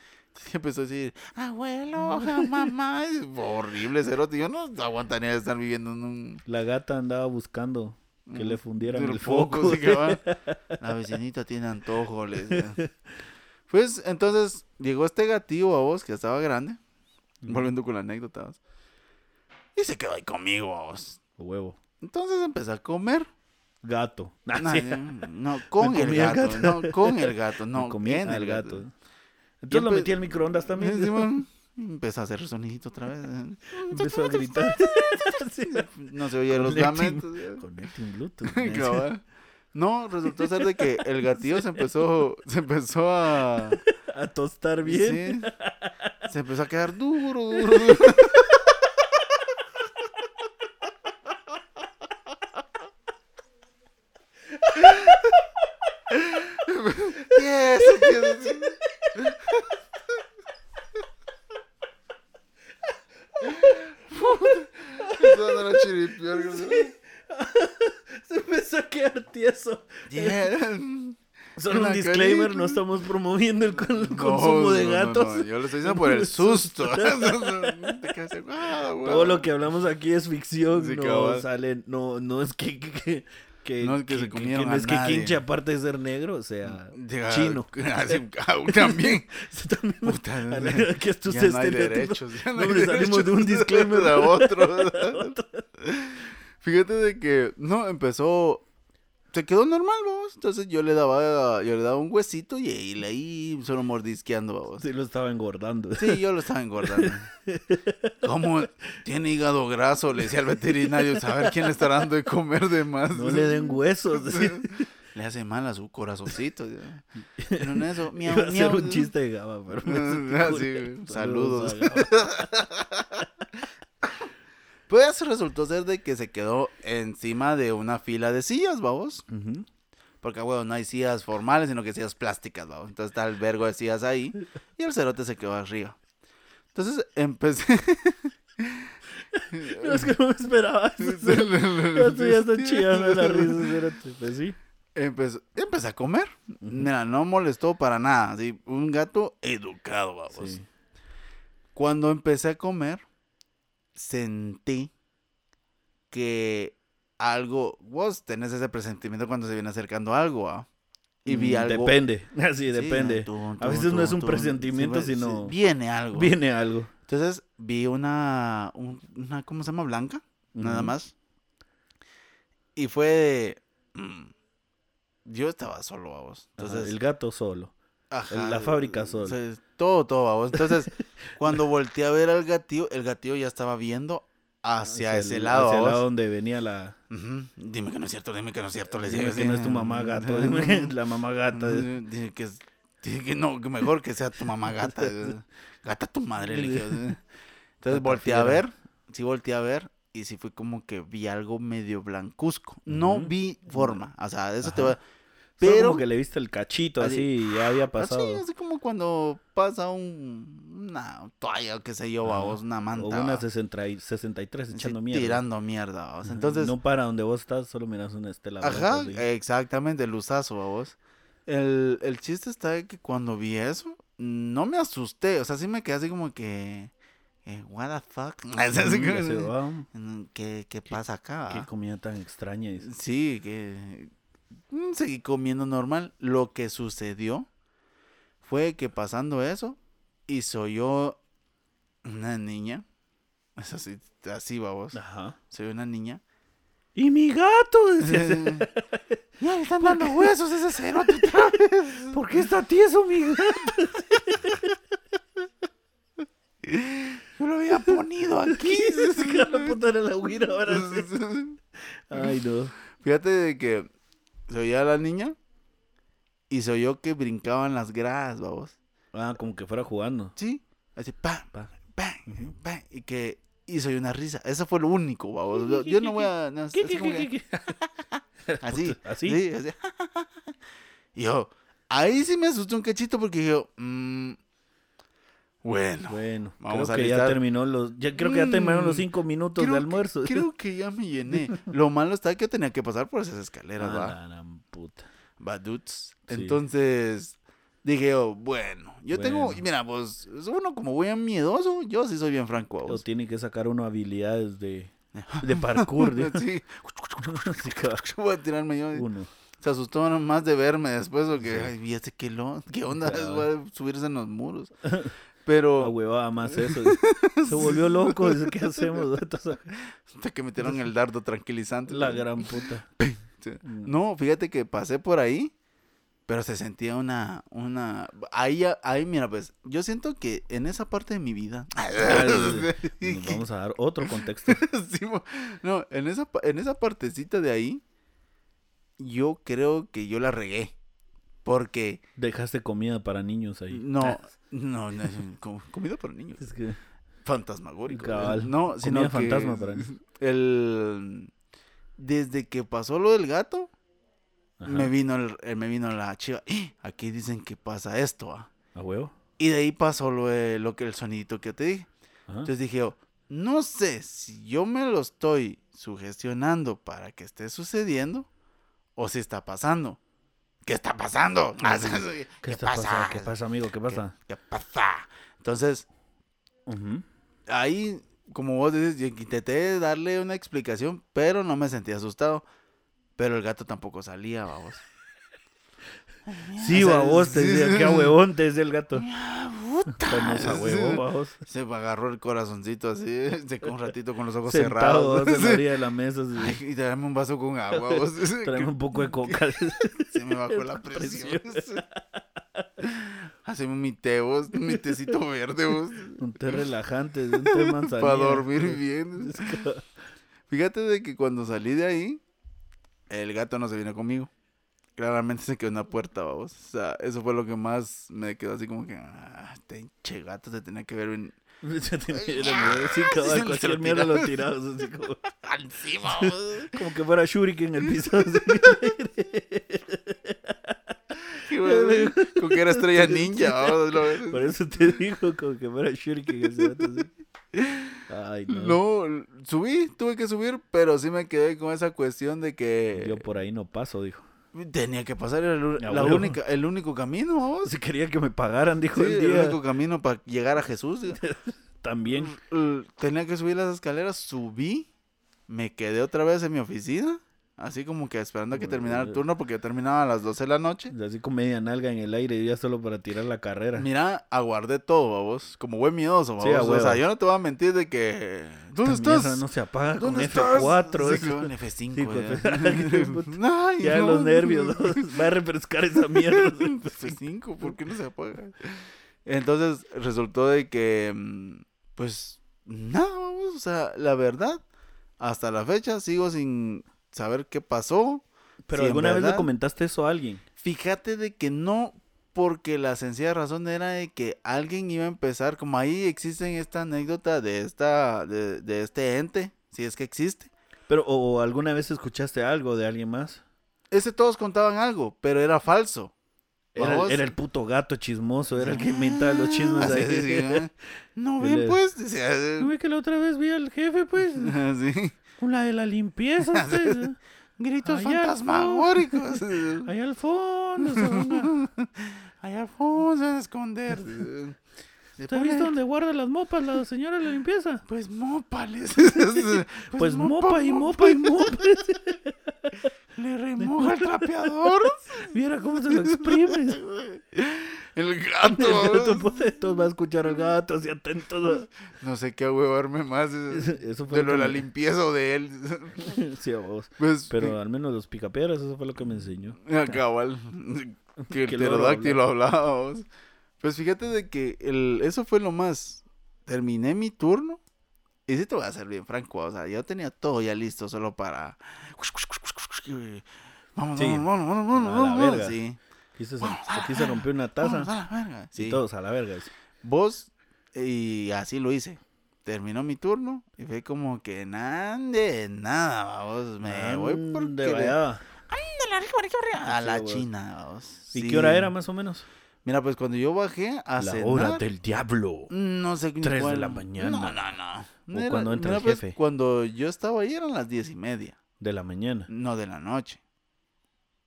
Y empezó a decir, abuelo, mamá, es horrible cerote. Yo no aguantaría estar viviendo en un... La gata andaba buscando que le fundieran el foco. sí que va. La vecinita tiene antojo. Pues entonces llegó este gatillo a vos que estaba grande, volviendo con la anécdota. ¿vos? Y se quedó ahí conmigo, a vos. Huevo. Entonces empecé a comer. Gato. No, sí. no, con el gato, no, con el gato, no, comí en el gato. gato. Entonces lo metí al microondas también. Empezó a hacer sonidito otra vez. Empezó a gritar. Sí. No se oían los lamentos. ya. Conecting Bluetooth. Cabal. No, resultó ser de que el gatillo se empezó, se empezó a... A tostar bien. Sí. Se empezó a quedar duro, duro, duro. Tieso, tieso. Empezó a Se empezó a quedar tieso. Bien. Solo un disclaimer, no estamos promoviendo el, con- el No, consumo de no, gatos. no, Yo lo estoy diciendo por el susto. "Ah, güey". Todo lo que hablamos aquí es ficción, Sí, no cabal. sale, no, no es que, que, que- No es que se comieron no a es que nadie. Quinche aparte de ser negro, o sea, chino. también. También- Puta, que estos ya no hay derechos. Ya no, hay hombre, salimos derechos de un disclaimer a otro. Fíjate de que, no, empezó, se quedó normal, vamos. Entonces yo le daba, yo le daba un huesito y ahí, le ahí solo mordisqueando, vamos. Sí, lo estaba engordando. Sí, yo lo estaba engordando. ¿Cómo tiene hígado graso? Le decía al veterinario, saber quién le está dando de comer de más. No le den huesos. Le hace mal a su corazoncito. Pero en eso, miau, Iba a un chiste de Gaba, pero me Ah, sí. Saludos. Pues resultó ser de que se quedó encima de una fila de sillas, vamos. Porque, bueno, no hay sillas formales, sino que sillas plásticas, vamos. Entonces está el vergo de sillas ahí y el cerote se quedó arriba. Entonces empecé... No, es que no me esperaba eso. Esto ya está chillando la risa. Pues sí. Empezó, empecé a comer. Mira, no molestó para nada. así, un gato educado, vamos. Sí. Cuando empecé a comer, sentí que algo, vos tenés ese presentimiento cuando se viene acercando algo, ¿ah? Y vi Mm, algo. Depende. Así, Sí, depende. A veces no es un presentimiento, Sí, sino- Viene algo. Viene algo. Entonces vi una, un- una, ¿cómo se llama? Blanca, nada más. Y fue de... mm, yo estaba solo, vamos. Ajá, Entonces, el gato solo. Ajá, la fábrica solo. sea, todo, todo, vamos. Entonces, cuando volteé a ver al gatillo, el gatillo ya estaba viendo hacia, ese el- lado. Hacia el lado donde venía la. Dime que no es cierto, dime que no es cierto. Le Dime que no es tu mamá gato. Dime que la mamá gata. Dije que, es- dije que no, que mejor que sea tu mamá gata. Gata tu madre, le dije. Entonces volteé a ver, sí volteé a ver, y sí fue como que vi algo medio blancuzco. No vi forma, o sea, eso te va. Pero como que le viste el cachito Así- así, ya había pasado. así, así como cuando pasa un, una toalla, qué sé yo, vamos, una manta. o una va, 60 y- 63 así, echando mierda. Tirando mierda. Ajá, Entonces, No para donde vos estás, solo miras una estela. Ajá, así. exactamente, luzazo, vos. El, el chiste está de que cuando vi eso, no me asusté, o sea, sí me quedé así como que, eh, what the fuck, Mm, ¿Qué, qué pasa acá? Qué comida tan extraña. Sí, que seguí comiendo normal. Lo que sucedió fue que pasando eso, hizo yo una niña, es así, así vamos, Ajá. soy una niña. ¡Y mi gato! ya le están dando huesos ese cerote otra vez. ¿Por qué está tieso mi gato? Yo lo había ponido aquí. Se quedó la puta de la huira ahora. Ay, no. Fíjate de que se oía a la niña y se oyó que brincaban las gradas, vamos. Ah, como que fuera jugando. Sí, así, pam, pam, pam, pam, y que hizo una risa. Eso fue lo único, vamos. Yo, no voy a. no, ¿Qué, así como que-? Así. ¿Así? Sí, así. Y yo, ahí sí me asustó un cachito porque yo, mm, bueno, Bueno, Vamos creo a que ya terminó los... Ya creo que ya terminaron los Mm, cinco minutos creo de que- almuerzo. creo que ya me llené. Lo malo está que tenía que pasar por esas escaleras, Ah, va. puta. Baduts. Sí. Entonces dije yo, bueno, yo tengo, Bueno. y mira, pues uno como bien miedoso, yo sí soy bien franco. O tiene que sacar uno habilidades de, de parkour. ¿no? sí. Voy a tirarme yo. Uno. Se asustó más de verme después o que, Sí. ay, ¿y este qué, lo, qué onda? Voy a subirse en los muros. Pero huevada más eso. Se volvió loco. dice, ¿Qué hacemos? Hasta que metieron el dardo tranquilizante. la gran puta. No, fíjate que pasé por ahí, pero se sentía una, una, ahí, ahí, mira, pues, yo siento que en esa parte de mi vida, Nos vamos a dar otro contexto. Sí, no, en esa, en esa partecita de ahí, yo creo que yo la regué, porque, Dejaste comida para niños ahí. no, no, no, com- comida para niños, Es que fantasmagórico, Cabal. no, sino Comida que fantasma para niños. el, desde que pasó lo del gato, Ajá. me vino el, eh, me vino la chiva. "Eh, Aquí dicen que pasa esto, ¿ah?". ¿A huevo? Y de ahí pasó lo, de- lo que el sonidito que te dije. Ajá. Entonces dije yo, no sé si yo me lo estoy sugestionando para que esté sucediendo o si está pasando. ¿Qué está pasando? ¿Qué, ¿Qué, está pasando? ¿Qué pasa, amigo? ¿Qué ¿Qué, pasa? qué pasa? Entonces, ahí, como vos dices, yo intenté darle una explicación, pero no me sentí asustado. Pero el gato tampoco salía, vamos. Sí, O sea, babos, te sí, decía, sí, qué huevón te decía el gato. Puta. A huevo, babos. Se me agarró el corazoncito así, se quedó un ratito con los ojos Sentado cerrados. en la orilla de la mesa. así. Ay, y tráeme un vaso con agua. vos. Tráeme un poco de coca. Se me bajó la presión. Haceme mi té, vos, mi tecito verde, vos, un té relajante, un té manzanilla. para dormir bien. Fíjate de que cuando salí de ahí, el gato no se vino conmigo. Claramente se quedó en la puerta, vamos. O sea, eso fue lo que más me quedó así como que, ah, este hinche gato se tenía que ver en... Tenía- sí, cualquier mierda lo tirabas así como, encima, como que fuera Shuriken en el piso. Con que era estrella ninja, vamos, Por eso te digo como que fuera Shuriken ese vato así. Ay, no. No, subí, tuve que subir, pero sí me quedé con esa cuestión de que Yo por ahí no paso, dijo. Tenía que pasar era el, la única, el único camino. Si quería que me pagaran, dijo Sí, el el día. único camino para llegar a Jesús. También. Tenía que subir las escaleras, subí, me quedé otra vez en mi oficina, así como que esperando a que terminara el turno porque terminaba a las 12 de la noche. Así con media nalga en el aire ya solo para tirar la carrera. Mira, aguardé todo, vos, como buen miedoso, Sí, babos. o sea, yo no te voy a mentir de que... ¿Dónde Esta estás? No se apaga con ¿Dónde F4. estás? Sí, con F5. Sí, con ya. Ay, Ya no. los nervios, ¿no? va a refrescar esa mierda. F5, ¿por qué no se apaga? Entonces resultó de que, mm, pues, nada, vamos, o sea, la verdad, hasta la fecha sigo sin saber qué pasó. Pero Sí, alguna vez le comentaste eso a alguien. Fíjate de que no, porque la sencilla razón era de que alguien iba a empezar, como ahí existe esta anécdota de esta, de, de este ente, si es que existe. Pero, o, alguna vez escuchaste algo de alguien más. Ese todos contaban algo, pero era falso. Era, el puto gato chismoso, era el que inventaba los chismes ahí. No ven, es- pues. ¿No ve que la otra vez vi al jefe, pues? Con la de la limpieza, ustedes. Gritos Allá al fantasmagóricos. Allá al fondo. se van a- Allá al fondo se van a esconder. ¿Te has visto dónde guarda las mopas la señora de la limpieza? Pues mópales. Pues, mopa y mopa y mopa. Le remoja el trapeador. Viera cómo se lo exprime. El gato. El gato, todos va a escuchar al gato, así atentos. No sé qué huevarme más. Eso fue De lo lo de que la limpieza o de él. Sí, a vos. Pues, Pero al menos los picapiedras, eso fue lo que me enseñó. Ah, Cabal. Que el pterodáctilo hablaba. vos. Pues fíjate de que el, eso fue lo más. Terminé mi turno. Y sí te voy a ser bien franco. O sea, yo tenía todo ya listo solo para. Vamos, Sí. vamos, vamos, vamos, vamos, vamos. Sí. Aquí se, a la aquí se rompió una taza. Vamos a la verga. Y Sí. todos a la verga. Vos, y así lo hice. Terminó mi turno y fue como que nada de nada, vamos. Me voy porque. Le- vaya. A la Sí, güey. China, vamos. ¿Y Sí. qué hora era más o menos? Mira, pues cuando yo bajé a la cenar, hora del diablo. no sé Tres de la mañana. No, no, no. No O cuando entra el pues, jefe. Cuando yo estaba ahí eran las diez y media, De la mañana. no de la noche.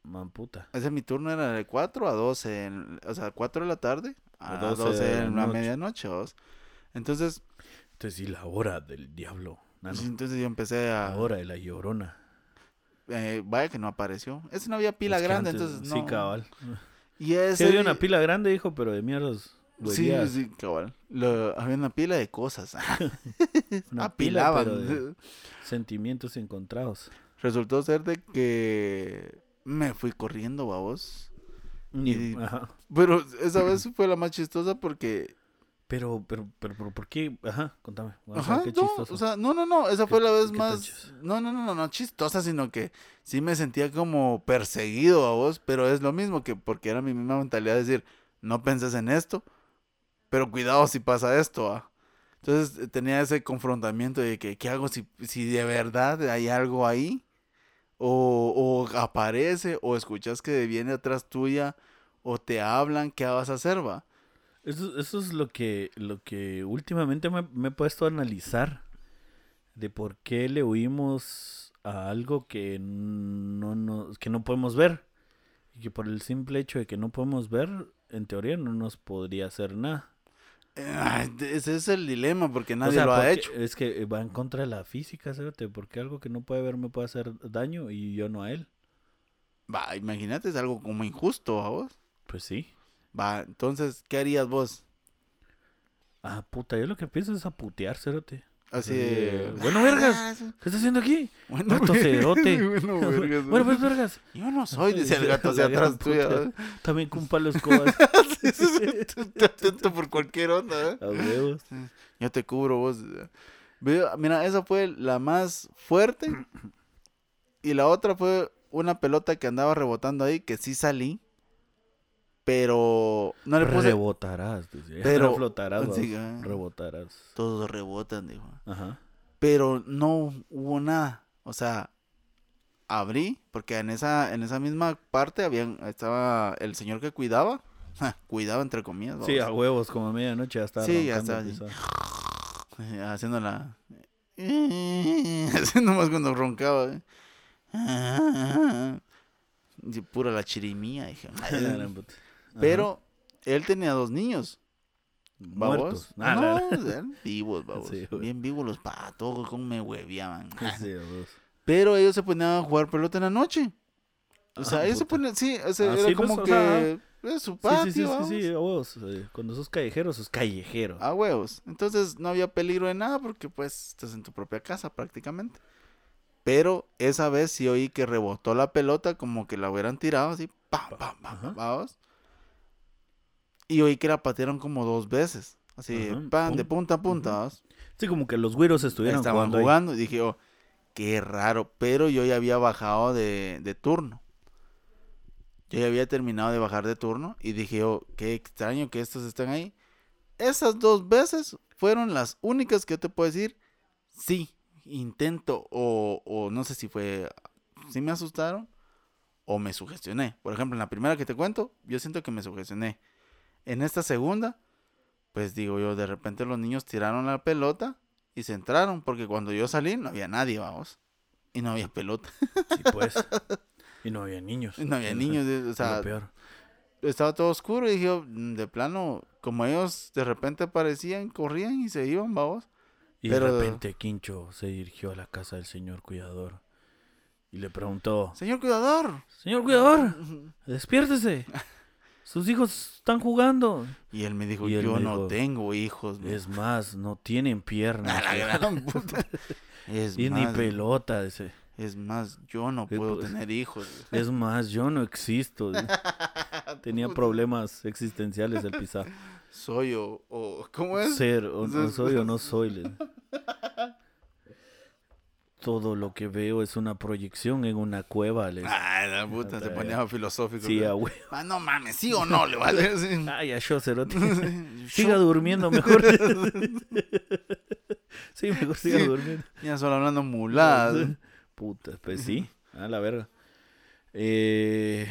Man puta. Ese mi turno era de 4 a 12, en- o sea, 4 de la tarde a A 12, 12 de la en la noche. medianoche. Entonces, Entonces sí, la hora del diablo. Nano. entonces yo empecé a... La hora de la llorona. eh, vaya que no apareció. Ese no había pila Es que grande, antes- entonces no. Sí, cabal. Y ese... Sí, había una pila grande, hijo, pero de mierdas. Sí, sí, cabal. Lo- había una pila de cosas. Una pila, Apilaban. pero de sentimientos encontrados. Resultó ser de que me fui corriendo, babos. Y- ajá. Pero esa vez fue la más chistosa porque... Pero, pero, pero, pero, ¿por qué? Ajá, contame. O sea, Ajá, qué no, chistoso. o sea, no, no, no, esa fue ¿Qué- la vez más... No, no, no, no, no chistosa, sino que sí me sentía como perseguido a vos, pero es lo mismo que porque era mi misma mentalidad de decir, no penses en esto, pero cuidado si pasa esto, ¿ah? Entonces eh, tenía ese confrontamiento de que, ¿qué hago si, si de verdad hay algo ahí? O, o aparece, o escuchas que viene atrás tuya, o te hablan, ¿qué vas a hacer, va? Eso, eso es lo que, lo que últimamente me, me he puesto a analizar de por qué le huimos a algo que no, no, que no podemos ver. Y que por el simple hecho de que no podemos ver, en teoría no nos podría hacer nada. Eh, ese es el dilema, porque O nadie sea, lo ha hecho. Es que va en contra de la física, ¿sabes? Porque algo que no puede ver me puede hacer daño y yo no a él. Va, imagínate, es algo como injusto, ¿a vos? Pues sí. Va, entonces, ¿qué harías vos? Ah, puta, yo lo que pienso es a putear, cerote. Así Eh, de... bueno, vergas. Ah, ¿Qué estás haciendo aquí? Bueno, Gato cerote. bueno, vergas. bueno, pues vergas. Yo no soy, dice el gato gran atrás tuya. puta. También con palo escobas. Te atento por cualquier onda, ¿eh? A huevos. Yo te cubro vos. Mira, esa fue la más fuerte. Y la otra fue una pelota que andaba rebotando ahí, que sí salí. Pero no le puse... Rebotarás. dice. Pero- No flotarás. sí, ah. Rebotarás. Todos rebotan, dijo. Ajá. pero no hubo nada. O sea, abrí, porque en esa, en esa misma parte habían, estaba el señor que cuidaba, cuidaba entre comillas, Sí, a huevos, como a medianoche ya estaba Sí, ya estaba haciendo la... haciendo más cuando roncaba. eh. Pura la chirimía, dije. Pero él tenía dos niños. muertos. babos. Ah, no, eran vivos, babos. Sí. Bien vivos los patos, como me hueveaban. Sí. Pero ellos se ponían a jugar pelota en la noche. O sea, Ah, ellos se ponían, sí, o sea, Ah, era sí, pues, como o que sea, es su patio, sí, sí, sí, sí, huevos. Eh, Cuando sos callejero, sos callejero. A huevos. Entonces no había peligro de nada porque pues estás en tu propia casa prácticamente. Pero esa vez sí oí que rebotó la pelota como que la hubieran tirado así, pam, pam, pam, Ajá. vamos. Y oí que la patearon como dos veces. Así, pam, de punta a punta. Sí, como que los güiros estuvieron Estaban jugando. jugando y dije, oh, qué raro. Pero yo ya había bajado de, de turno. Yo ya había terminado de bajar de turno y dije, oh, qué extraño que estos estén ahí. Esas dos veces fueron las únicas que yo te puedo decir, sí, intento o, o no sé si fue, si me asustaron o me sugestioné. Por ejemplo, en la primera que te cuento, yo siento que me sugestioné. En esta segunda, pues digo yo, de repente los niños tiraron la pelota y se entraron, porque cuando yo salí no había nadie, vamos. Y no había pelota. Sí, pues. Y no había niños. No había niños, o sea, lo peor. estaba todo oscuro y dije, yo, "Mm, de plano, como ellos de repente aparecían, corrían y se iban, vamos. Y pero- de repente Quincho se dirigió a la casa del señor cuidador y le preguntó, Señor cuidador. señor cuidador, despiértese. Sus hijos están jugando. Y él me dijo, él yo me no dijo, tengo hijos. Es más, no tienen piernas. la gran puta. Es Y ni pelota. Dice. es más, yo no puedo tener hijos. Es más, yo no existo. Tenía problemas existenciales el pisado. Soy o, o- ¿Cómo es? Ser o no soy o no soy. Todo lo que veo es una proyección en una cueva. le- Ay, la puta, se ponía filosófico. Sí, Ah, no mames, ¿sí o no? Le vale. Sí. Ay, a yo, cerote. Yo- Siga durmiendo mejor. sí, mejor siga Sí. durmiendo. Ya solo hablando muladas. Puta, pues sí. A la verga. Eh,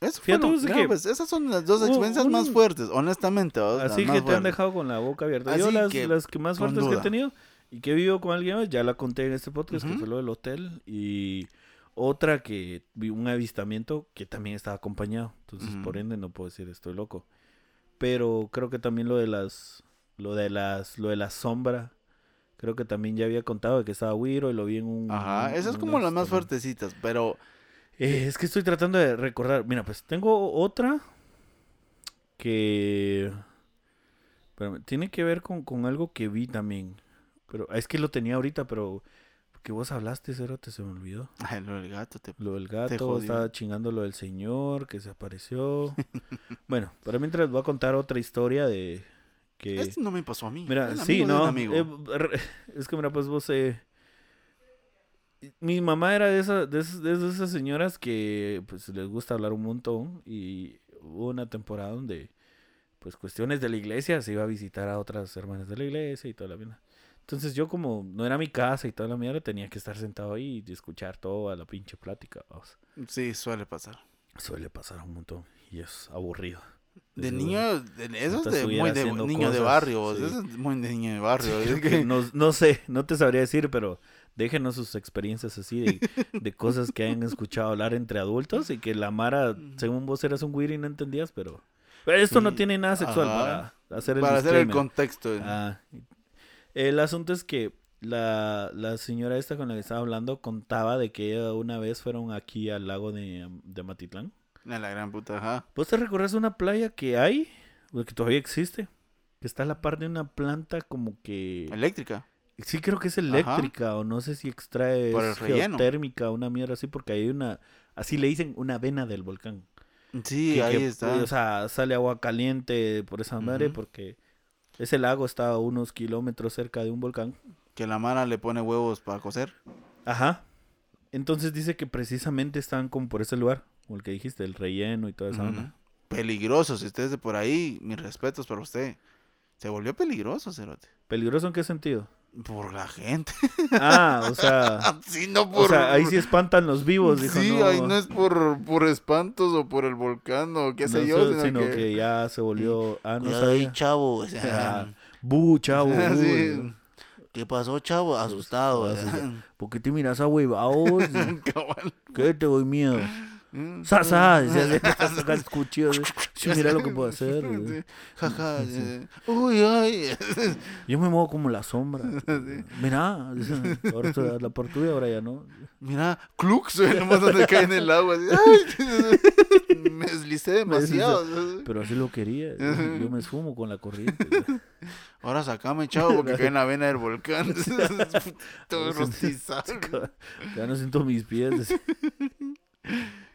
Eso Fíjate, fue lo- pues, es claro, que- pues, esas son las dos experiencias más fuertes, honestamente. así que te han dejado con la boca abierta. Yo las que, las que más fuertes que he tenido y que he vivido con alguien más, ya la conté en este podcast, que fue lo del hotel. Y otra que vi un avistamiento que también estaba acompañado. Entonces, por ende, no puedo decir estoy loco. Pero creo que también lo de las. Lo de las. Lo de la sombra. Creo que también ya había contado de que estaba Wiro y lo vi en un. Ajá, esas un como las más fuertecitas, pero eh, es que estoy tratando de recordar. Mira, pues tengo otra que. Tiene que ver con, con algo que vi también. Pero es que lo tenía ahorita, pero. Que vos hablaste, Cerote, se me olvidó. ay, lo del gato te Lo del gato, estaba chingando lo del señor que se apareció. bueno, pero mientras voy a contar otra historia de. Que. Esto no me pasó a mí. Mira, el sí, no. amigo. eh, es que mira, pues vos eh, mi mamá era de esas, de esas, de esas señoras que pues les gusta hablar un montón y hubo una temporada donde pues cuestiones de la iglesia se iba a visitar a otras hermanas de la iglesia y toda la vida. Entonces yo como no era mi casa y toda la mierda tenía que estar sentado ahí y escuchar toda la pinche plática. vamos. Sí, suele pasar. Suele pasar un montón y es aburrido. De niño, eso es de muy de niño de barrio. Eso es muy de niño de barrio. no, sé, no te sabría decir, pero déjenos sus experiencias así de, de cosas que hayan escuchado hablar entre adultos y que la Mara, según vos eras un weird y no entendías, pero, pero esto no tiene nada sexual para hacer el para hacer el contexto. Ah, el asunto es que la, la señora esta con la que estaba hablando contaba de que ella una vez fueron aquí al lago de, de Matitlán. A la gran puta, ajá. ¿Vos te recorres una playa que hay, que todavía existe? Que está a la par de una planta como que... Eléctrica. Sí, creo que es eléctrica o no sé si extrae geotérmica una mierda así porque hay una así le dicen una vena del volcán. Sí, Que- ahí que, está. O sea, sale agua caliente por esa madre porque ese lago está a unos kilómetros cerca de un volcán. Que la Mara le pone huevos para cocer. Ajá. Entonces dice que precisamente están como por ese lugar, como el que dijiste, el relleno y toda esa Ujú. onda. Peligroso. Si usted es de por ahí, mis respetos para usted. Se volvió peligroso, Cerote. ¿Peligroso en qué sentido? Por la gente. Ah, o sea, sí, no o por. sea, ahí sí espantan los vivos, dijo. sí, no, ahí no es por, por espantos o por el volcán o qué sé no yo, so- sino, sino que... que... ya se volvió, ah, no sabía. chavo. o sea, Bu, chavo. bu. sí. ¿Qué pasó, chavo? Asustado. Asustado. ¿Por qué te miras a huevados? ¿Qué te doy miedo? Mm. Sasa, decía, el cuchillo. Sí, mira lo que puedo hacer. Jaja. eh, Uy, ay. Yo me muevo como la sombra. Mira, ahora estoy- la por tuya, ahora ya no. Mira, Clux, güey, nomás donde cae en el agua. me deslicé demasiado. Pero así lo quería. Yo me esfumo con la corriente. Ahora sacame, chavo, porque cae en la vena del volcán. Todo rostizado. Ya no siento mis pies.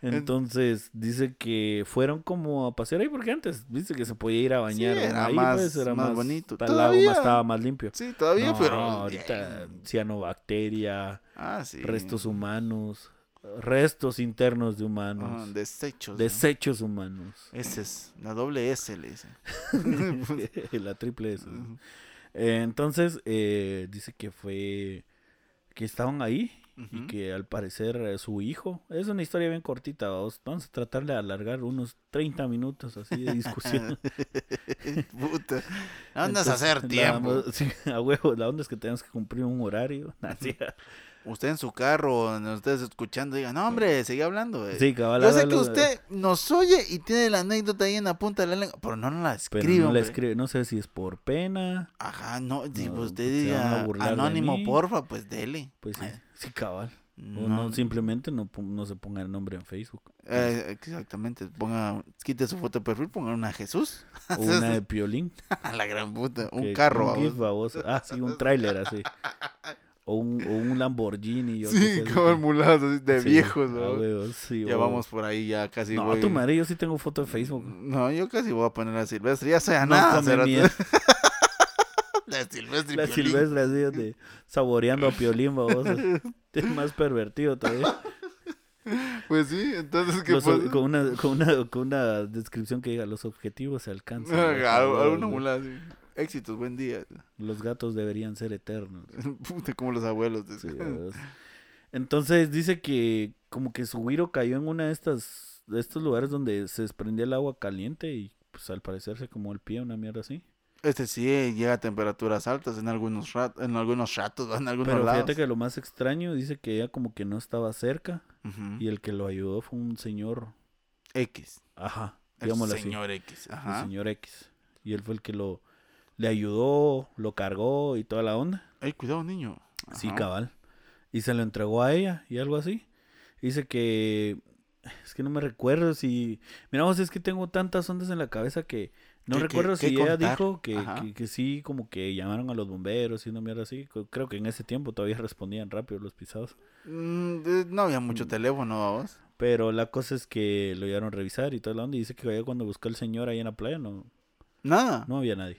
Entonces, dice que fueron como a pasear ahí porque antes, dice que se podía ir a bañar. Sí, ¿no? era ahí más- pues, era más más bonito. El más, estaba más limpio. Sí, todavía, No, pero. ahorita cianobacteria, Ah, sí. restos humanos, restos internos de Ah, humanos, desechos. ¿no? desechos humanos. Ese es, la doble S le dice. la triple S. Eh, entonces, eh, dice que fue que estaban ahí y que al parecer eh, su hijo, es una historia bien cortita, vamos, vamos a tratar de alargar unos 30 minutos así de discusión. Puta. Andas a hacer la tiempo. sí, a huevo, la onda es que tenemos que cumplir un horario. Así, Usted en su carro, ustedes escuchando, digan, no, hombre, sigue hablando. eh". sí, cabal, Yo sé que usted nos oye y tiene la anécdota ahí en la punta de la lengua, pero no nos la Pero escribe. no la escribe, no sé si es por pena, Ajá, no, si No, usted diga anónimo, porfa, pues dele. pues sí, Eh, sí, cabal. No, no, simplemente no, no se ponga el nombre en Facebook. eh, exactamente, ponga, quite su foto de perfil, ponga una Jesús. O una de Piolín. A la gran puta, un que- carro. Un baboso. Ah, sí, un tráiler así. O un, o un Lamborghini. yo Sí, como mulazo así de sí, viejos, ¿no? huevos, sí, Ya vamos por ahí, ya casi No, voy. tu madre, yo sí tengo foto de Facebook. No, yo casi voy a poner a Silvestre. Ya sea No nada. La Silvestre y La Piolín. silvestre así de saboreando a Piolín, babos. Es más pervertido todavía. Pues sí, entonces que con, una, con, una, con una descripción que diga los objetivos se alcanzan. Ah, alguna ¿no? mula así. Éxitos, buen día. Los gatos deberían ser eternos. Puta, como los abuelos. Sí. Entonces dice que como que su güiro cayó en una de estas de estos lugares donde se desprendía el agua caliente y pues al parecer se como el pie, una mierda así. Este sí eh, llega a temperaturas altas en algunos rat en algunos ratos, en algunos Pero lados. fíjate que lo más extraño dice que ella como que no estaba cerca y el que lo ayudó fue un señor, X. ajá, El así. señor X. el Ajá. señor X. Y él fue el que lo le ayudó, lo cargó y toda la onda. Ey, cuidado, niño. Sí, cabal. Y se lo entregó a ella y algo así. Dice que es que no me recuerdo si mira vos es que tengo tantas ondas en la cabeza que no ¿Qué- qué- recuerdo qué si ella contar? dijo que, que, que sí como que llamaron a los bomberos y una mierda así. Creo que en ese tiempo todavía respondían rápido los pisados. Mm, no había mucho Mm. teléfono, vamos. Pero la cosa es que lo llegaron a revisar y toda la onda. Y dice que allá cuando buscó el señor ahí en la playa no, Nada. no había nadie.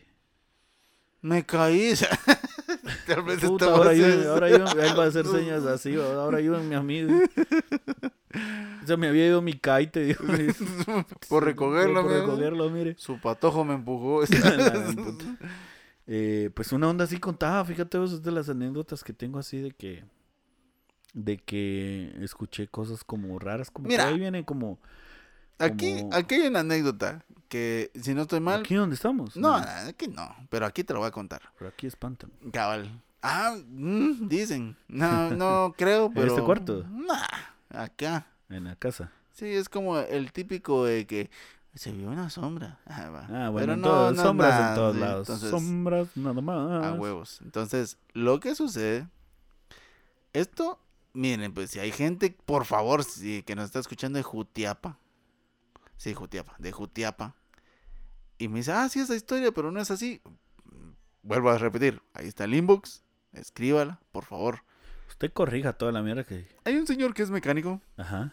Me caí. Tal vez Puta, estaba ahora, ayúdenme, ahora ayúdenme, él va a hacer señas así, ahora ayúdenme a mí. Se me había ido mi kite. Por recogerlo, Por mira. recogerlo, mire. Su patojo me empujó. Eh, pues una onda así contaba, fíjate vos, es de las anécdotas que tengo así de que de que escuché cosas como raras, como Mira. que ahí viene como Aquí, Como- aquí hay una anécdota que, si no estoy mal, aquí donde estamos. no, aquí no, pero aquí te lo voy a contar. Pero aquí espantan. Cabal. Ah, mm, dicen. No, no creo, ¿En pero. este cuarto? Nah, acá. En la casa. Sí, es como el típico de que se vio una sombra. Ah, va. Ah, bueno, Pero en no, no, sombras nada, en todos sí, lados. entonces, sombras nada más. A huevos. Entonces, lo que sucede. Esto, miren, pues si hay gente, por favor, si, que nos está escuchando de Jutiapa. Sí, Jutiapa, de Jutiapa. Y me dice, ah, sí, esa historia, pero no es así. Vuelvo a repetir, ahí está el inbox. Escríbala, por favor. Usted corrija toda la mierda que. Hay un señor que es mecánico Ajá.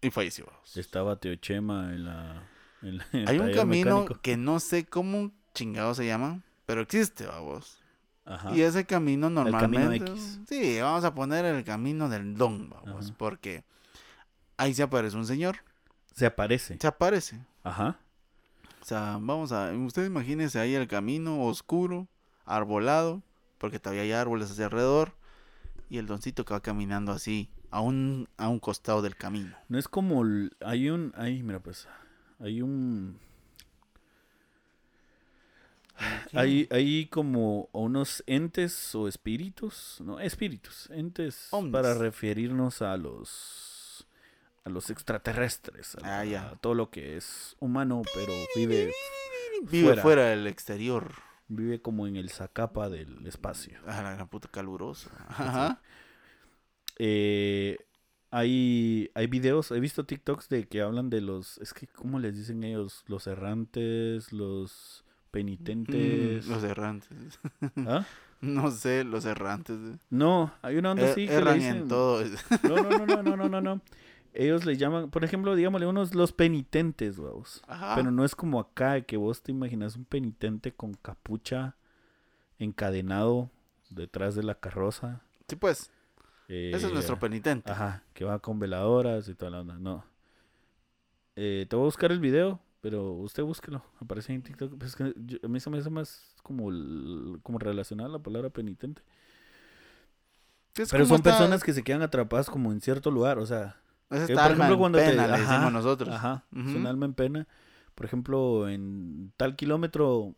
y falleció. Estaba Teo Chema en la. en la- en el Hay un camino mecánico. que no sé cómo chingado se llama, pero existe, vamos. Ajá. Y ese camino camino normalmente. X. Sí, vamos a poner el camino del don, vamos. Ajá. Porque ahí se aparece un señor. Se aparece. Se aparece. Ajá. Sea, vamos a. Usted imagínese ahí el camino oscuro, arbolado, porque todavía hay árboles hacia alrededor. Y el doncito que va caminando así, a un, a un costado del camino. No es como. el- Hay un. Ahí, mira, pues. Hay un. Hay, hay como unos entes o espíritus. No, espíritus. Entes para referirnos a los. A los extraterrestres. A, Ah, ya. a todo lo que es humano, pero vive. Vive Fuera. fuera, del exterior. Vive como en el zacapa del espacio. A la gran puta caluroso. Ajá. Eh, hay, hay videos, he visto TikToks de que hablan de los, es que, ¿cómo les dicen ellos? Los errantes, los penitentes. Mm, los errantes. ¿Ah? No sé, los errantes. No, hay una onda Er- así que le erran dicen... en todo. No, no, no, no, no, no, no, no. Ellos le llaman, por ejemplo, digámosle unos los penitentes, vamos. Ajá. Pero no es como acá, que vos te imaginas un penitente con capucha encadenado detrás de la carroza. Sí, pues. Ese es eh, nuestro penitente. Ajá, que va con veladoras y toda la onda. No. Eh, te voy a buscar el video, pero usted búsquelo. Aparece en TikTok. Pues es que yo- a mí se me hace más como, como relacionada la palabra penitente. Es pero son personas que se quedan atrapadas como en cierto lugar. O sea, Es esta por alma ejemplo, en cuando te- pena, le ajá, decimos nosotros. ajá, es un alma en pena. Por ejemplo, en tal kilómetro,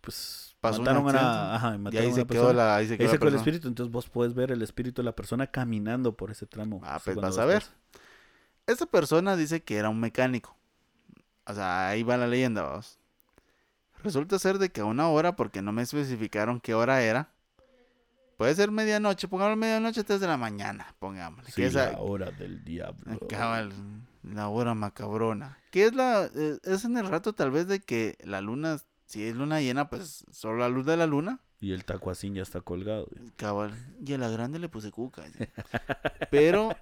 pues Pasó mataron a ajá, Y mataron ahí a se una quedó la, ahí se Ahí quedó se quedó el espíritu, entonces vos puedes ver el espíritu de la persona caminando por ese tramo. Ah, pues vas a ver. pasa. Esta persona dice que era un mecánico. O sea, ahí va la leyenda, vamos. Resulta ser de que a una hora, porque no me especificaron qué hora era. Puede ser medianoche, pongámosle medianoche, 3 de la mañana, pongámosle. Sí, que esa- la hora del diablo. Acaba el- la hora macabrona. Que es la. eh, es en el rato tal vez de que la luna, si es luna llena, pues solo la luz de la luna Y el tacuacín ya está colgado. güey. Cabal. Y a la grande le puse cuca. Pero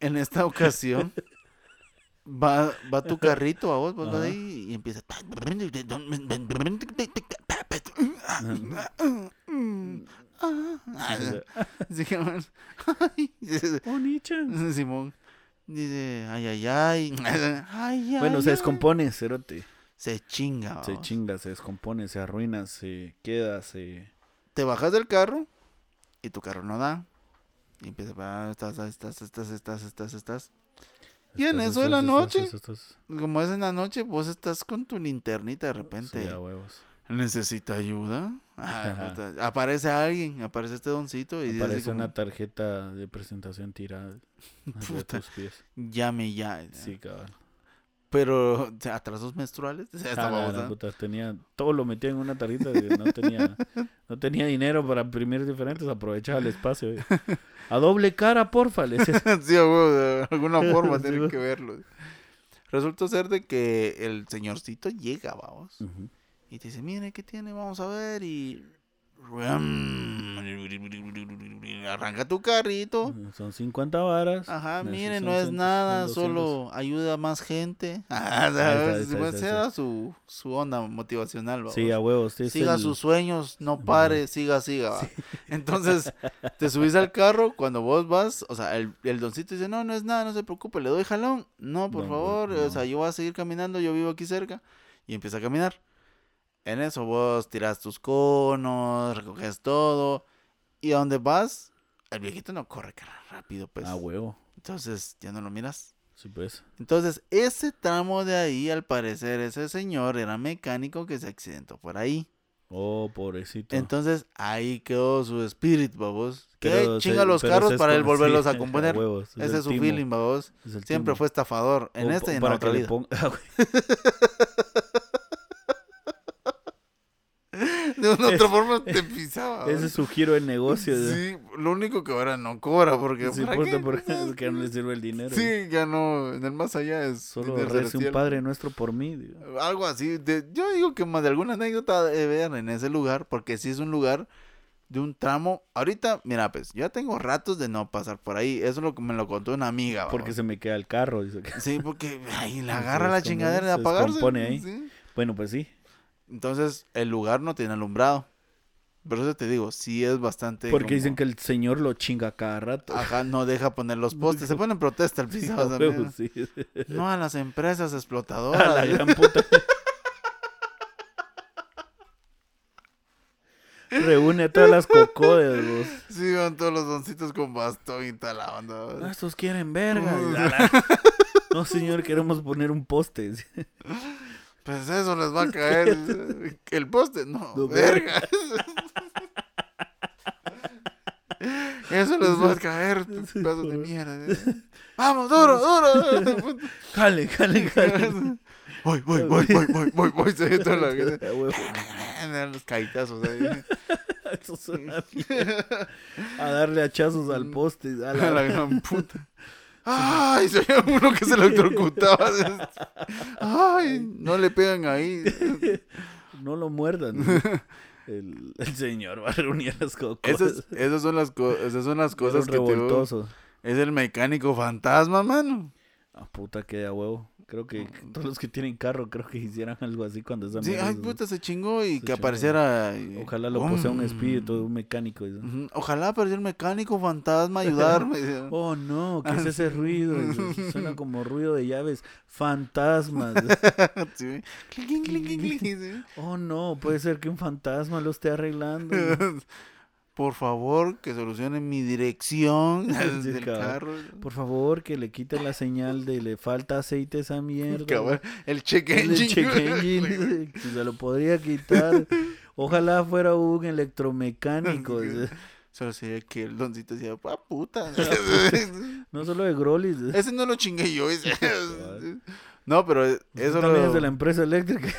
en esta ocasión va, va tu carrito a vos, vos vas ahí y empieza. Sí. Simón dice, ay, ay, ay. Ay, ay, Bueno, se ay. descompone, cerote. Se chinga. Se vamos. chinga, se descompone, se arruina, se queda, se... Te bajas del carro y tu carro no da. Y empieza, estás, estás, estás, estás, estás, estás. Y en Estás, eso de la noche, estás, como es en la noche, vos estás con tu linternita de Sí, repente. a huevos. ¿Necesita ayuda? Ah, puta. Aparece alguien, aparece este doncito y dice Aparece como, una tarjeta de presentación tirada Puta. tus pies. llame ya. Sí, cabal. Pero atrasos menstruales. Ah, puta, tenía, todo lo metía en una tarjeta no tenía, no tenía dinero para imprimir diferentes, aprovechaba el espacio. A doble cara, porfa, sí, de alguna forma tienen que verlo. Resulta ser de que el señorcito llega, vamos. Ujú. Y te dice, mire, ¿qué tiene? Vamos a ver. Y... Arranca tu carrito. Son 50 varas. Ajá, mire, no es nada, son 200. solo ayuda a más gente. Ah, ahí ¿sabes? está, ahí Pues está, su, su onda motivacional, Sí, a huevos. sí, Siga el- sus sueños, no pare, siga, siga. va. Entonces, te subís al carro, cuando vos vas, o sea, el, el doncito dice, no, no es nada, no se preocupe, le doy jalón. No, por No, favor, no. o sea, yo voy a seguir caminando, yo vivo aquí cerca. Y empieza a caminar. En eso vos tiras tus conos, recoges todo. Y a donde vas, el viejito no corre cara, rápido, pues. A huevo. Entonces, ya no lo miras. Sí, pues. Entonces, ese tramo de ahí, al parecer, ese señor era mecánico que se accidentó por ahí. Oh, pobrecito. Entonces, ahí quedó su espíritu, babos. Que chinga se- los carros para él volverlos sí, a componer. huevos, Ese el es su timo, feeling, babos. es Siempre timo. fue estafador. En O este y en la para otra vida. ponga- Ah, güey. De una otra forma te pisaba. Ese es su giro de negocio. Sí, lo único que ahora no cobra porque... Sí, ¿para puta, qué? porque es que no le sirve el dinero. Sí, ya no, en el más allá es Solo rece un padre nuestro por mí. digo. Algo así. de- yo digo que más de alguna anécdota de ver en ese lugar, porque sí es un lugar de un tramo. Ahorita, mira, pues, yo ya tengo ratos de no pasar por ahí. Eso es lo que me lo contó una amiga. Porque se me queda el carro. dice que- Sí, porque ahí Se agarra la chingadera de se apagarse. ahí. sí. Bueno, pues sí. Entonces, el lugar no tiene alumbrado. Por eso te digo, sí es bastante. Porque como- dicen que el señor lo chinga cada rato. Ajá, no deja poner los postes. Se pone en protesta el Sí, a también. huevos, sí. No a las empresas A explotadoras. la gran puta. Reúne a todas las cocodes, vos. Sí, van todos los doncitos con bastón y tal la Ah, onda. estos quieren verga. A No, señor, queremos poner un poste. Pues eso les va a caer. El poste, no, No, verga. Eso les va a caer, pedazos de mierda. Vamos, duro, duro. Jale, jale, jale. Voy, voy, voy, voy, voy, voy, voy. Se ve toda la. A. Los caitazos ahí. Eso suena bien. A darle hachazos al poste. A A la- la gran puta. Ay, se veía uno que se electrocutaba. Ay, no le pegan ahí. No lo muerdan. El, el señor va a reunir las cocos. Esas, esas son las, co- esas son las cosas que te revoltoso. Es el mecánico fantasma, mano. Ah, puta, que de a huevo. Creo que todos los que tienen carro, creo que hicieran algo así cuando están Sí, ay, puta, se chingó y Se que chingó. apareciera. y- Ojalá lo posea un espíritu, un mecánico. Ojalá apareciera el mecánico fantasma ayudarme. Oh no, ¿qué es Ah, ese ruido? Eso Suena como ruido de llaves. Fantasmas. Sí. Oh no, puede ser que un fantasma lo esté arreglando. Por favor, que solucionen mi dirección Sí, del cabal. carro. Por favor, que le quiten la señal de le falta aceite a esa mierda. El check El engine. check engine, se lo podría quitar. Ojalá fuera un electromecánico. Solo sería que el doncito decía, ah, puta. No solo de Grolis. Ese no lo chingué yo. ese. No, pero eso también lo... es de la empresa eléctrica.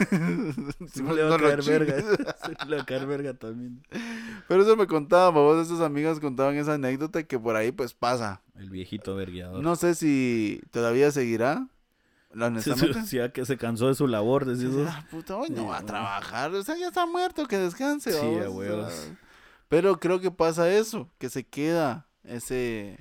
Sí, No le va no a caer verga. Sí, le va a caer verga también. Pero eso me contaban, babos, esas amigas contaban esa anécdota que por ahí pues pasa. El viejito vergueador. No sé si todavía seguirá honestamente. decía que se cansó de su labor, decís vos. Ah, puta, hoy no va a Sí, trabajar. O sea, ya está muerto, que descanse. Sí, a huevos. Pero creo que pasa eso, que se queda ese...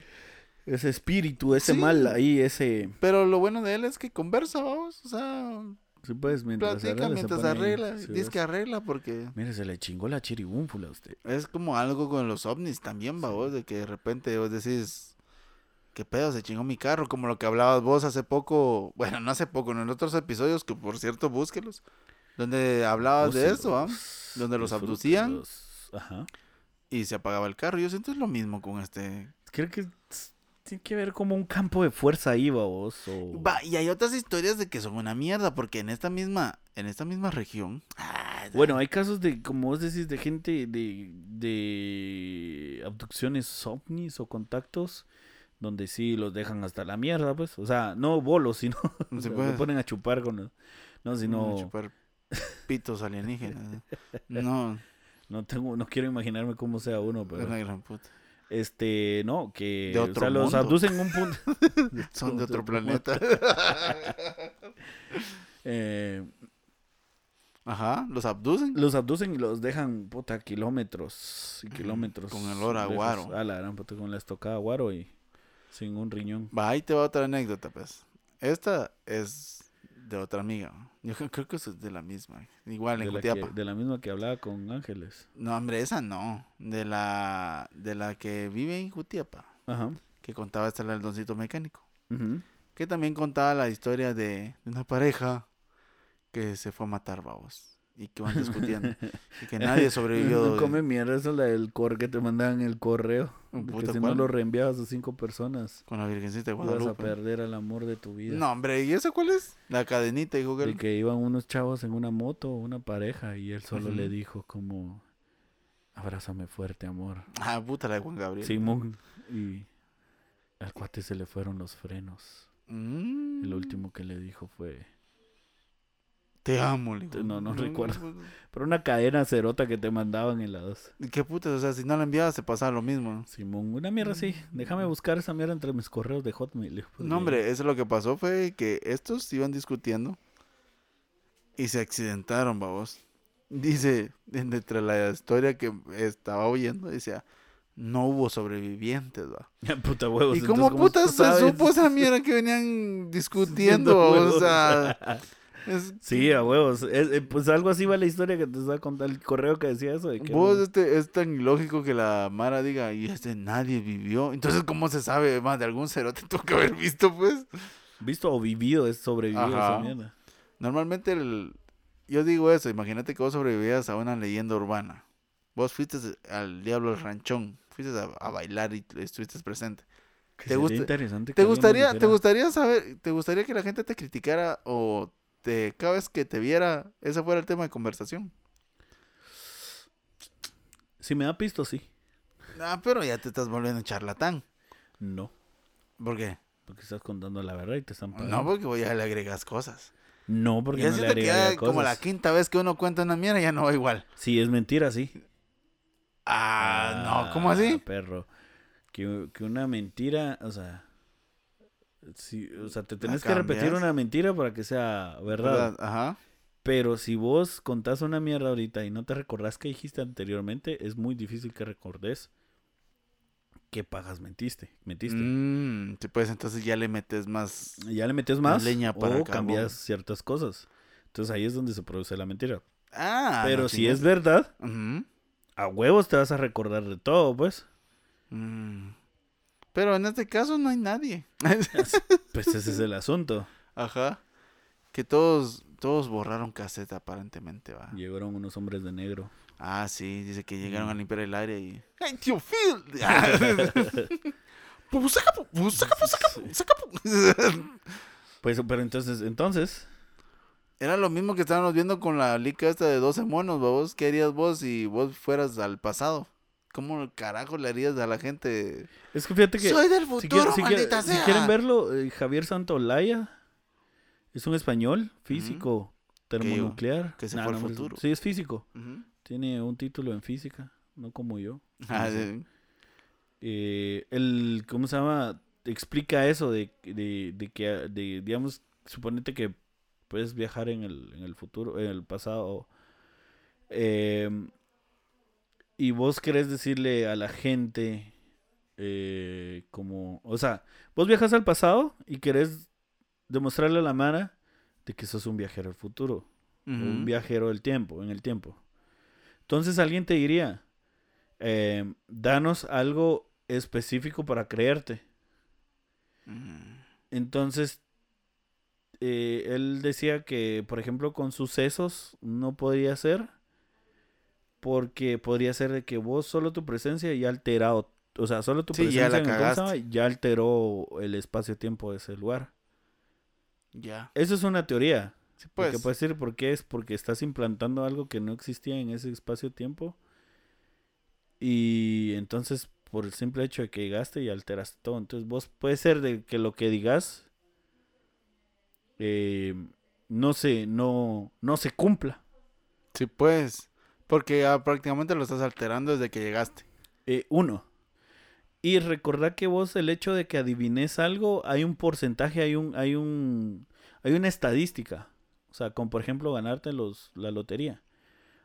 Ese espíritu, ese Sí. mal ahí, ese... Pero lo bueno de él es que conversa, vamos. O sea, Sí, pues, mientras platica arregla, mientras arregla. Sí, Dice que arregla porque Mire, se le chingó la chiribúnfula a usted. es como algo con los ovnis también, vos, de que de repente vos decís, ¿qué pedo? Se chingó mi carro, como lo que hablabas vos hace poco, bueno, no hace poco, en otros episodios, que por cierto, búsquelos, donde hablabas de eso, ¿ah? Donde los abducían. Ajá. Y se apagaba el carro. Yo siento es lo mismo con este. Creo que tiene que ver como un campo de fuerza ahí, vos. O... Va, y hay otras historias de que son una mierda, porque en esta misma, en esta misma región. ah, Bueno, hay casos de, como vos decís, de gente de, de abducciones ovnis o contactos donde sí los dejan hasta la mierda, pues. O sea, no bolos, sino No se puede. ponen a chupar con los... No, sino... chupar pitos alienígenas. No, No tengo, no quiero imaginarme cómo sea uno, es pero... una gran puta. Este, no, que... De o otro sea, los abducen en un punto... Son de otro planeta. Eh, Ajá, los abducen. los abducen y los dejan, puta, kilómetros y kilómetros. con el olor a lejos. guaro. A la gran puta, con la estocada guaro y sin un riñón. Va, ahí te va otra anécdota, pues. Esta es de otra amiga. Yo creo- que es de la misma. Igual en De la, que- Jutiapa. de la misma que hablaba con Ángeles. No, hombre, esa no. De la, de la que vive en Jutiapa. Ajá. Que contaba esta la del doncito mecánico. ujú. Que también contaba la historia de, de una pareja que se fue a matar, babos. Y que van discutiendo. y que nadie sobrevivió. No come mierda, eso es la del core que te mandaban en el correo. Oh, de puta, que si ¿cuál? no lo reenviabas a cinco personas, Con la Virgencita de ibas a Guadalupe. perder al amor de tu vida. No, hombre, ¿y eso cuál es? La cadenita, dijo que De que iban unos chavos en una moto, una pareja, y él solo le dijo como, abrázame fuerte, amor. Ah, puta, la de Juan Gabriel. Simón. Y al cuate se le fueron los frenos. Mm. El último que le dijo fue... Te amo, le. No, no recuerdo. Pero una cadena cerota que te mandaban en las... ¿Y ¿Qué puta? O sea, si no la enviabas, se pasaba lo mismo. Simón, una mierda así. Déjame buscar esa mierda entre mis correos de Hotmail. de- No, hombre, eso lo que pasó fue que estos iban discutiendo y se accidentaron, babos. Dice, entre la historia que estaba oyendo, decía, no hubo sobrevivientes, va. Puta huevos. ¿Y Pues cómo ¿cómo putas se supo esa mierda que venían discutiendo. O sea, es- Sí, a huevos. Es- eh, pues algo así va la historia que te estaba contando el correo que decía eso. De que Vos, este, es tan ilógico que la Mara diga, y este nadie vivió. Entonces, ¿cómo se sabe? Más de algún cerote tuvo que haber visto, pues. Visto o vivido es sobrevivido esa Ajá. mierda. Normalmente, el... yo digo eso, imagínate que vos sobrevivías a una leyenda urbana. Vos fuiste al Diablo del Ranchón, fuiste a, a bailar y estuviste presente. Que ¿Te gusta- interesante que ¿Te alguien nos gustaría, ¿Te gustaría saber, te gustaría que la gente te criticara o te, cada vez que te viera, ese fuera el tema de conversación? Si me da pisto, sí. Ah, pero ya te estás volviendo charlatán. No. ¿Por qué? Porque estás contando la verdad y te están pagando. No, porque ya le agregas cosas. No, porque Ya no le ya como la cosas. quinta vez que uno cuenta una mierda ya no va igual. Sí, es mentira, sí. Ah, no, ¿cómo así? Perro. Que, que una mentira, o sea... Sí, o sea, te tenés que repetir una mentira para que sea verdad. ¿Verdad? Ajá. Pero si vos contás una mierda ahorita y no te recordás que dijiste anteriormente, es muy difícil que recordes qué pagas mentiste. Mentiste. Mm, sí, pues entonces ya le metes más. Ya le metes más leña para o cambias ciertas cosas. Entonces ahí es donde se produce la mentira. Ah, Pero no si es verdad, a huevos te vas a recordar de todo, pues. Mm. Pero en este caso no hay nadie. Pues ese es el asunto. Ajá. Que todos, todos borraron cassette aparentemente, va. Llegaron unos hombres de negro. Ah, sí, dice que llegaron Mm. a limpiar el aire y. ¡Ay, tío Phil! Pues, saca, saca, saca, saca, pero entonces, entonces, Era lo mismo que estábamos viendo con la lica esta de 12 monos, vos. ¿Qué harías vos si vos fueras al pasado? ¿Cómo carajo le harías a la gente? es que fíjate que Soy del si, futuro, si quieren- maldita si sea. quieren verlo, eh, Javier Santolaya es un español, físico, termonuclear. que se Nah, fue al no, es- futuro. Sí, es físico. Tiene un título en física, no como yo. Ah, Sí. eh, el, ¿cómo se llama? Explica eso de, de, de que, de, digamos, suponete que puedes viajar en el, en el futuro, en el pasado. em, y vos querés decirle a la gente eh, como, o sea, vos viajas al pasado y querés demostrarle a la Mara de que sos un viajero al futuro, un viajero del tiempo, en el tiempo. Entonces alguien te diría, em, danos algo específico para creerte. Entonces, eh, él decía que, por ejemplo, con sucesos no podría ser, porque podría ser de que vos solo tu presencia ya alterado, o sea, solo tu Sí, ya presencia la en ya alteró el espacio-tiempo de ese lugar. Ya. Eso es una teoría. Sí, Pues, que puede decir por qué es porque estás implantando algo que no existía en ese espacio-tiempo. Y entonces, por el simple hecho de que llegaste y alteraste todo. Entonces, vos puede ser de que lo que digas eh, no se, no, no se cumpla. Sí, pues. Porque ya prácticamente lo estás alterando desde que llegaste. Eh, uno. Y recordar que vos el hecho de que adivines algo, hay un porcentaje, hay un, hay un, hay una estadística. O sea, como por ejemplo ganarte los, la lotería.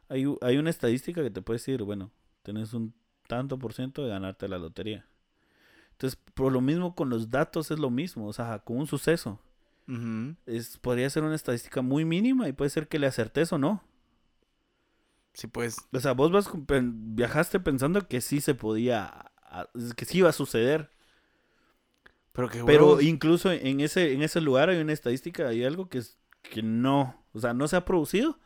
Hay, hay una estadística que te puede decir, bueno, tenés un tanto por ciento de ganarte la lotería. Entonces, por lo mismo con los datos es lo mismo, o sea, con un suceso. Es, podría ser una estadística muy mínima y puede ser que le acertes o no. Sí, pues. O sea, vos vas, viajaste pensando que sí se podía, que sí iba a suceder. Pero que Pero incluso en ese, en ese lugar hay una estadística, hay algo que, es, que no, o sea, no se ha producido,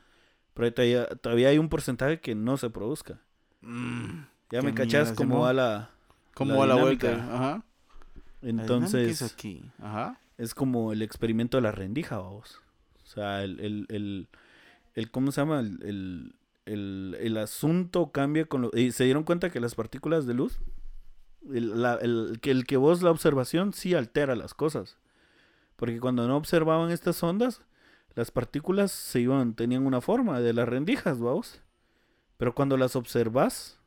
pero todavía, todavía hay un porcentaje que no se produzca. Mm, Ya me mierda, cómo va la... ¿Cómo va la vuelta? Ajá. Entonces, es aquí. Ajá. es como el experimento de la rendija, vamos. O sea, el, el, el, el- ¿cómo se llama? El, el, el, el asunto cambia con lo... Y se dieron cuenta que las partículas de luz, el, la- el- que el que vos la observación sí altera las cosas. Porque cuando no observaban estas ondas, las partículas se iban, tenían una forma de las rendijas, vamos. Pero cuando las observas...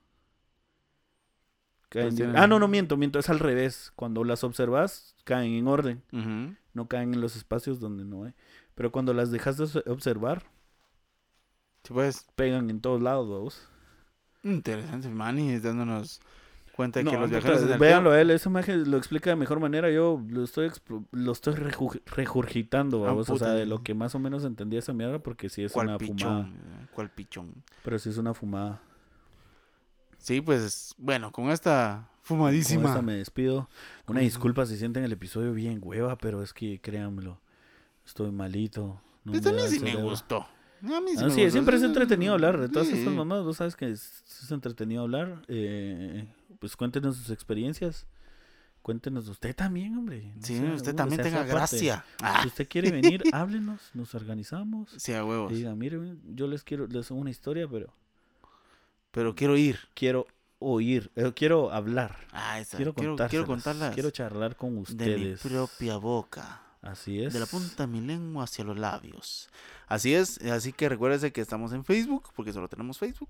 caen tienen- Ah, no, no miento, miento, es al revés. Cuando las observas, caen en orden no caen en los espacios donde no hay. Pero cuando las dejas de obs- observar, Sí, pues. pegan en todos lados, vamos. Interesante, Manny, dándonos cuenta de No, que los viajeros en el véanlo él, imagen lo explica de mejor manera. Yo lo estoy lo estoy regurgitando, Ah, vamos. o sea, de lo que más o menos entendía esa mierda, porque sí es ¿Cuál una pichón? fumada. eh, ¿Cuál pichón? Pero sí es una fumada. Sí, pues, bueno, con esta Con fumadísima. esta me despido. Una Con- disculpa si sienten el episodio bien hueva, pero es que créanmelo, estoy malito. no Pues me el sí me cerebro. A mí sí Ah, sí, gustó. siempre es entretenido hablar de todas Sí. estas mamadas. Vos sabes que es, es entretenido hablar. eh, pues cuéntenos sus experiencias. Cuéntenos usted también, hombre. no Sí, sea, usted uno, también tenga gracia. Ah, Si usted quiere venir, háblenos, nos organizamos. sí, a huevos. Y diga, mire, yo les quiero, les hago una historia, pero Pero quiero ir. quiero oír, eh, quiero hablar. Ah, esa, Quiero, quiero, quiero contarlas Quiero charlar con de mi ustedes. propia boca. Así es. De la punta de mi lengua hacia los labios. Así es, así que recuérdese que estamos en Facebook, porque solo tenemos Facebook.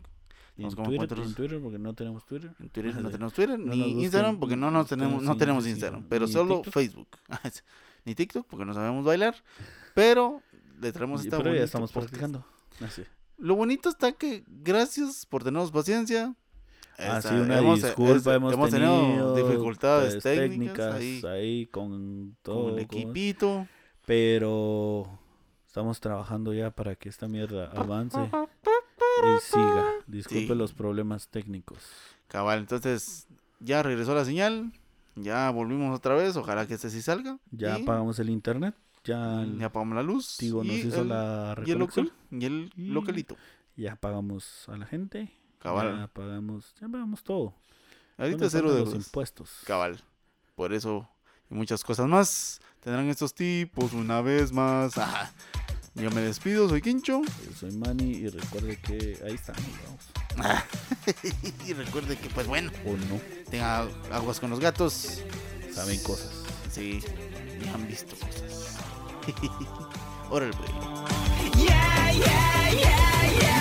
Y en Twitter, en Twitter, porque no tenemos Twitter. En Twitter no tenemos Twitter, No ni Instagram, porque no, nos tenemos, no tenemos Instagram, pero solo TikTok. Facebook. ni TikTok, porque no sabemos bailar. Pero le traemos esta pero ya estamos podcast. practicando. Así. Lo bonito está que gracias por tenernos paciencia. Esta- sí, una hemos- disculpa, es- hemos, tenido, tenido dificultades pues, técnicas, ahí ahí con todo. con el equipito. pero estamos trabajando ya para que esta mierda avance y siga. Disculpe Sí. los problemas técnicos. Cabal, entonces ya regresó la señal. Ya volvimos otra vez. Ojalá que este sí salga. Ya y apagamos el internet. Ya, el ya apagamos la luz. Tigo nos y hizo el- la y el, recolección. local, y el localito. Ya pagamos a la gente. Cabal. Ya pagamos, ya pagamos todo. Ahorita cero de los impuestos. Cabal. Por eso y muchas cosas más tendrán estos tipos una vez más. Ajá. Yo me despido, soy Quincho. Yo soy Manny y recuerde que ahí estamos, vamos. y recuerde que, pues bueno, O no, tenga aguas con los gatos. saben cosas. Sí, y han visto cosas. Órale, pues. Yeah, yeah.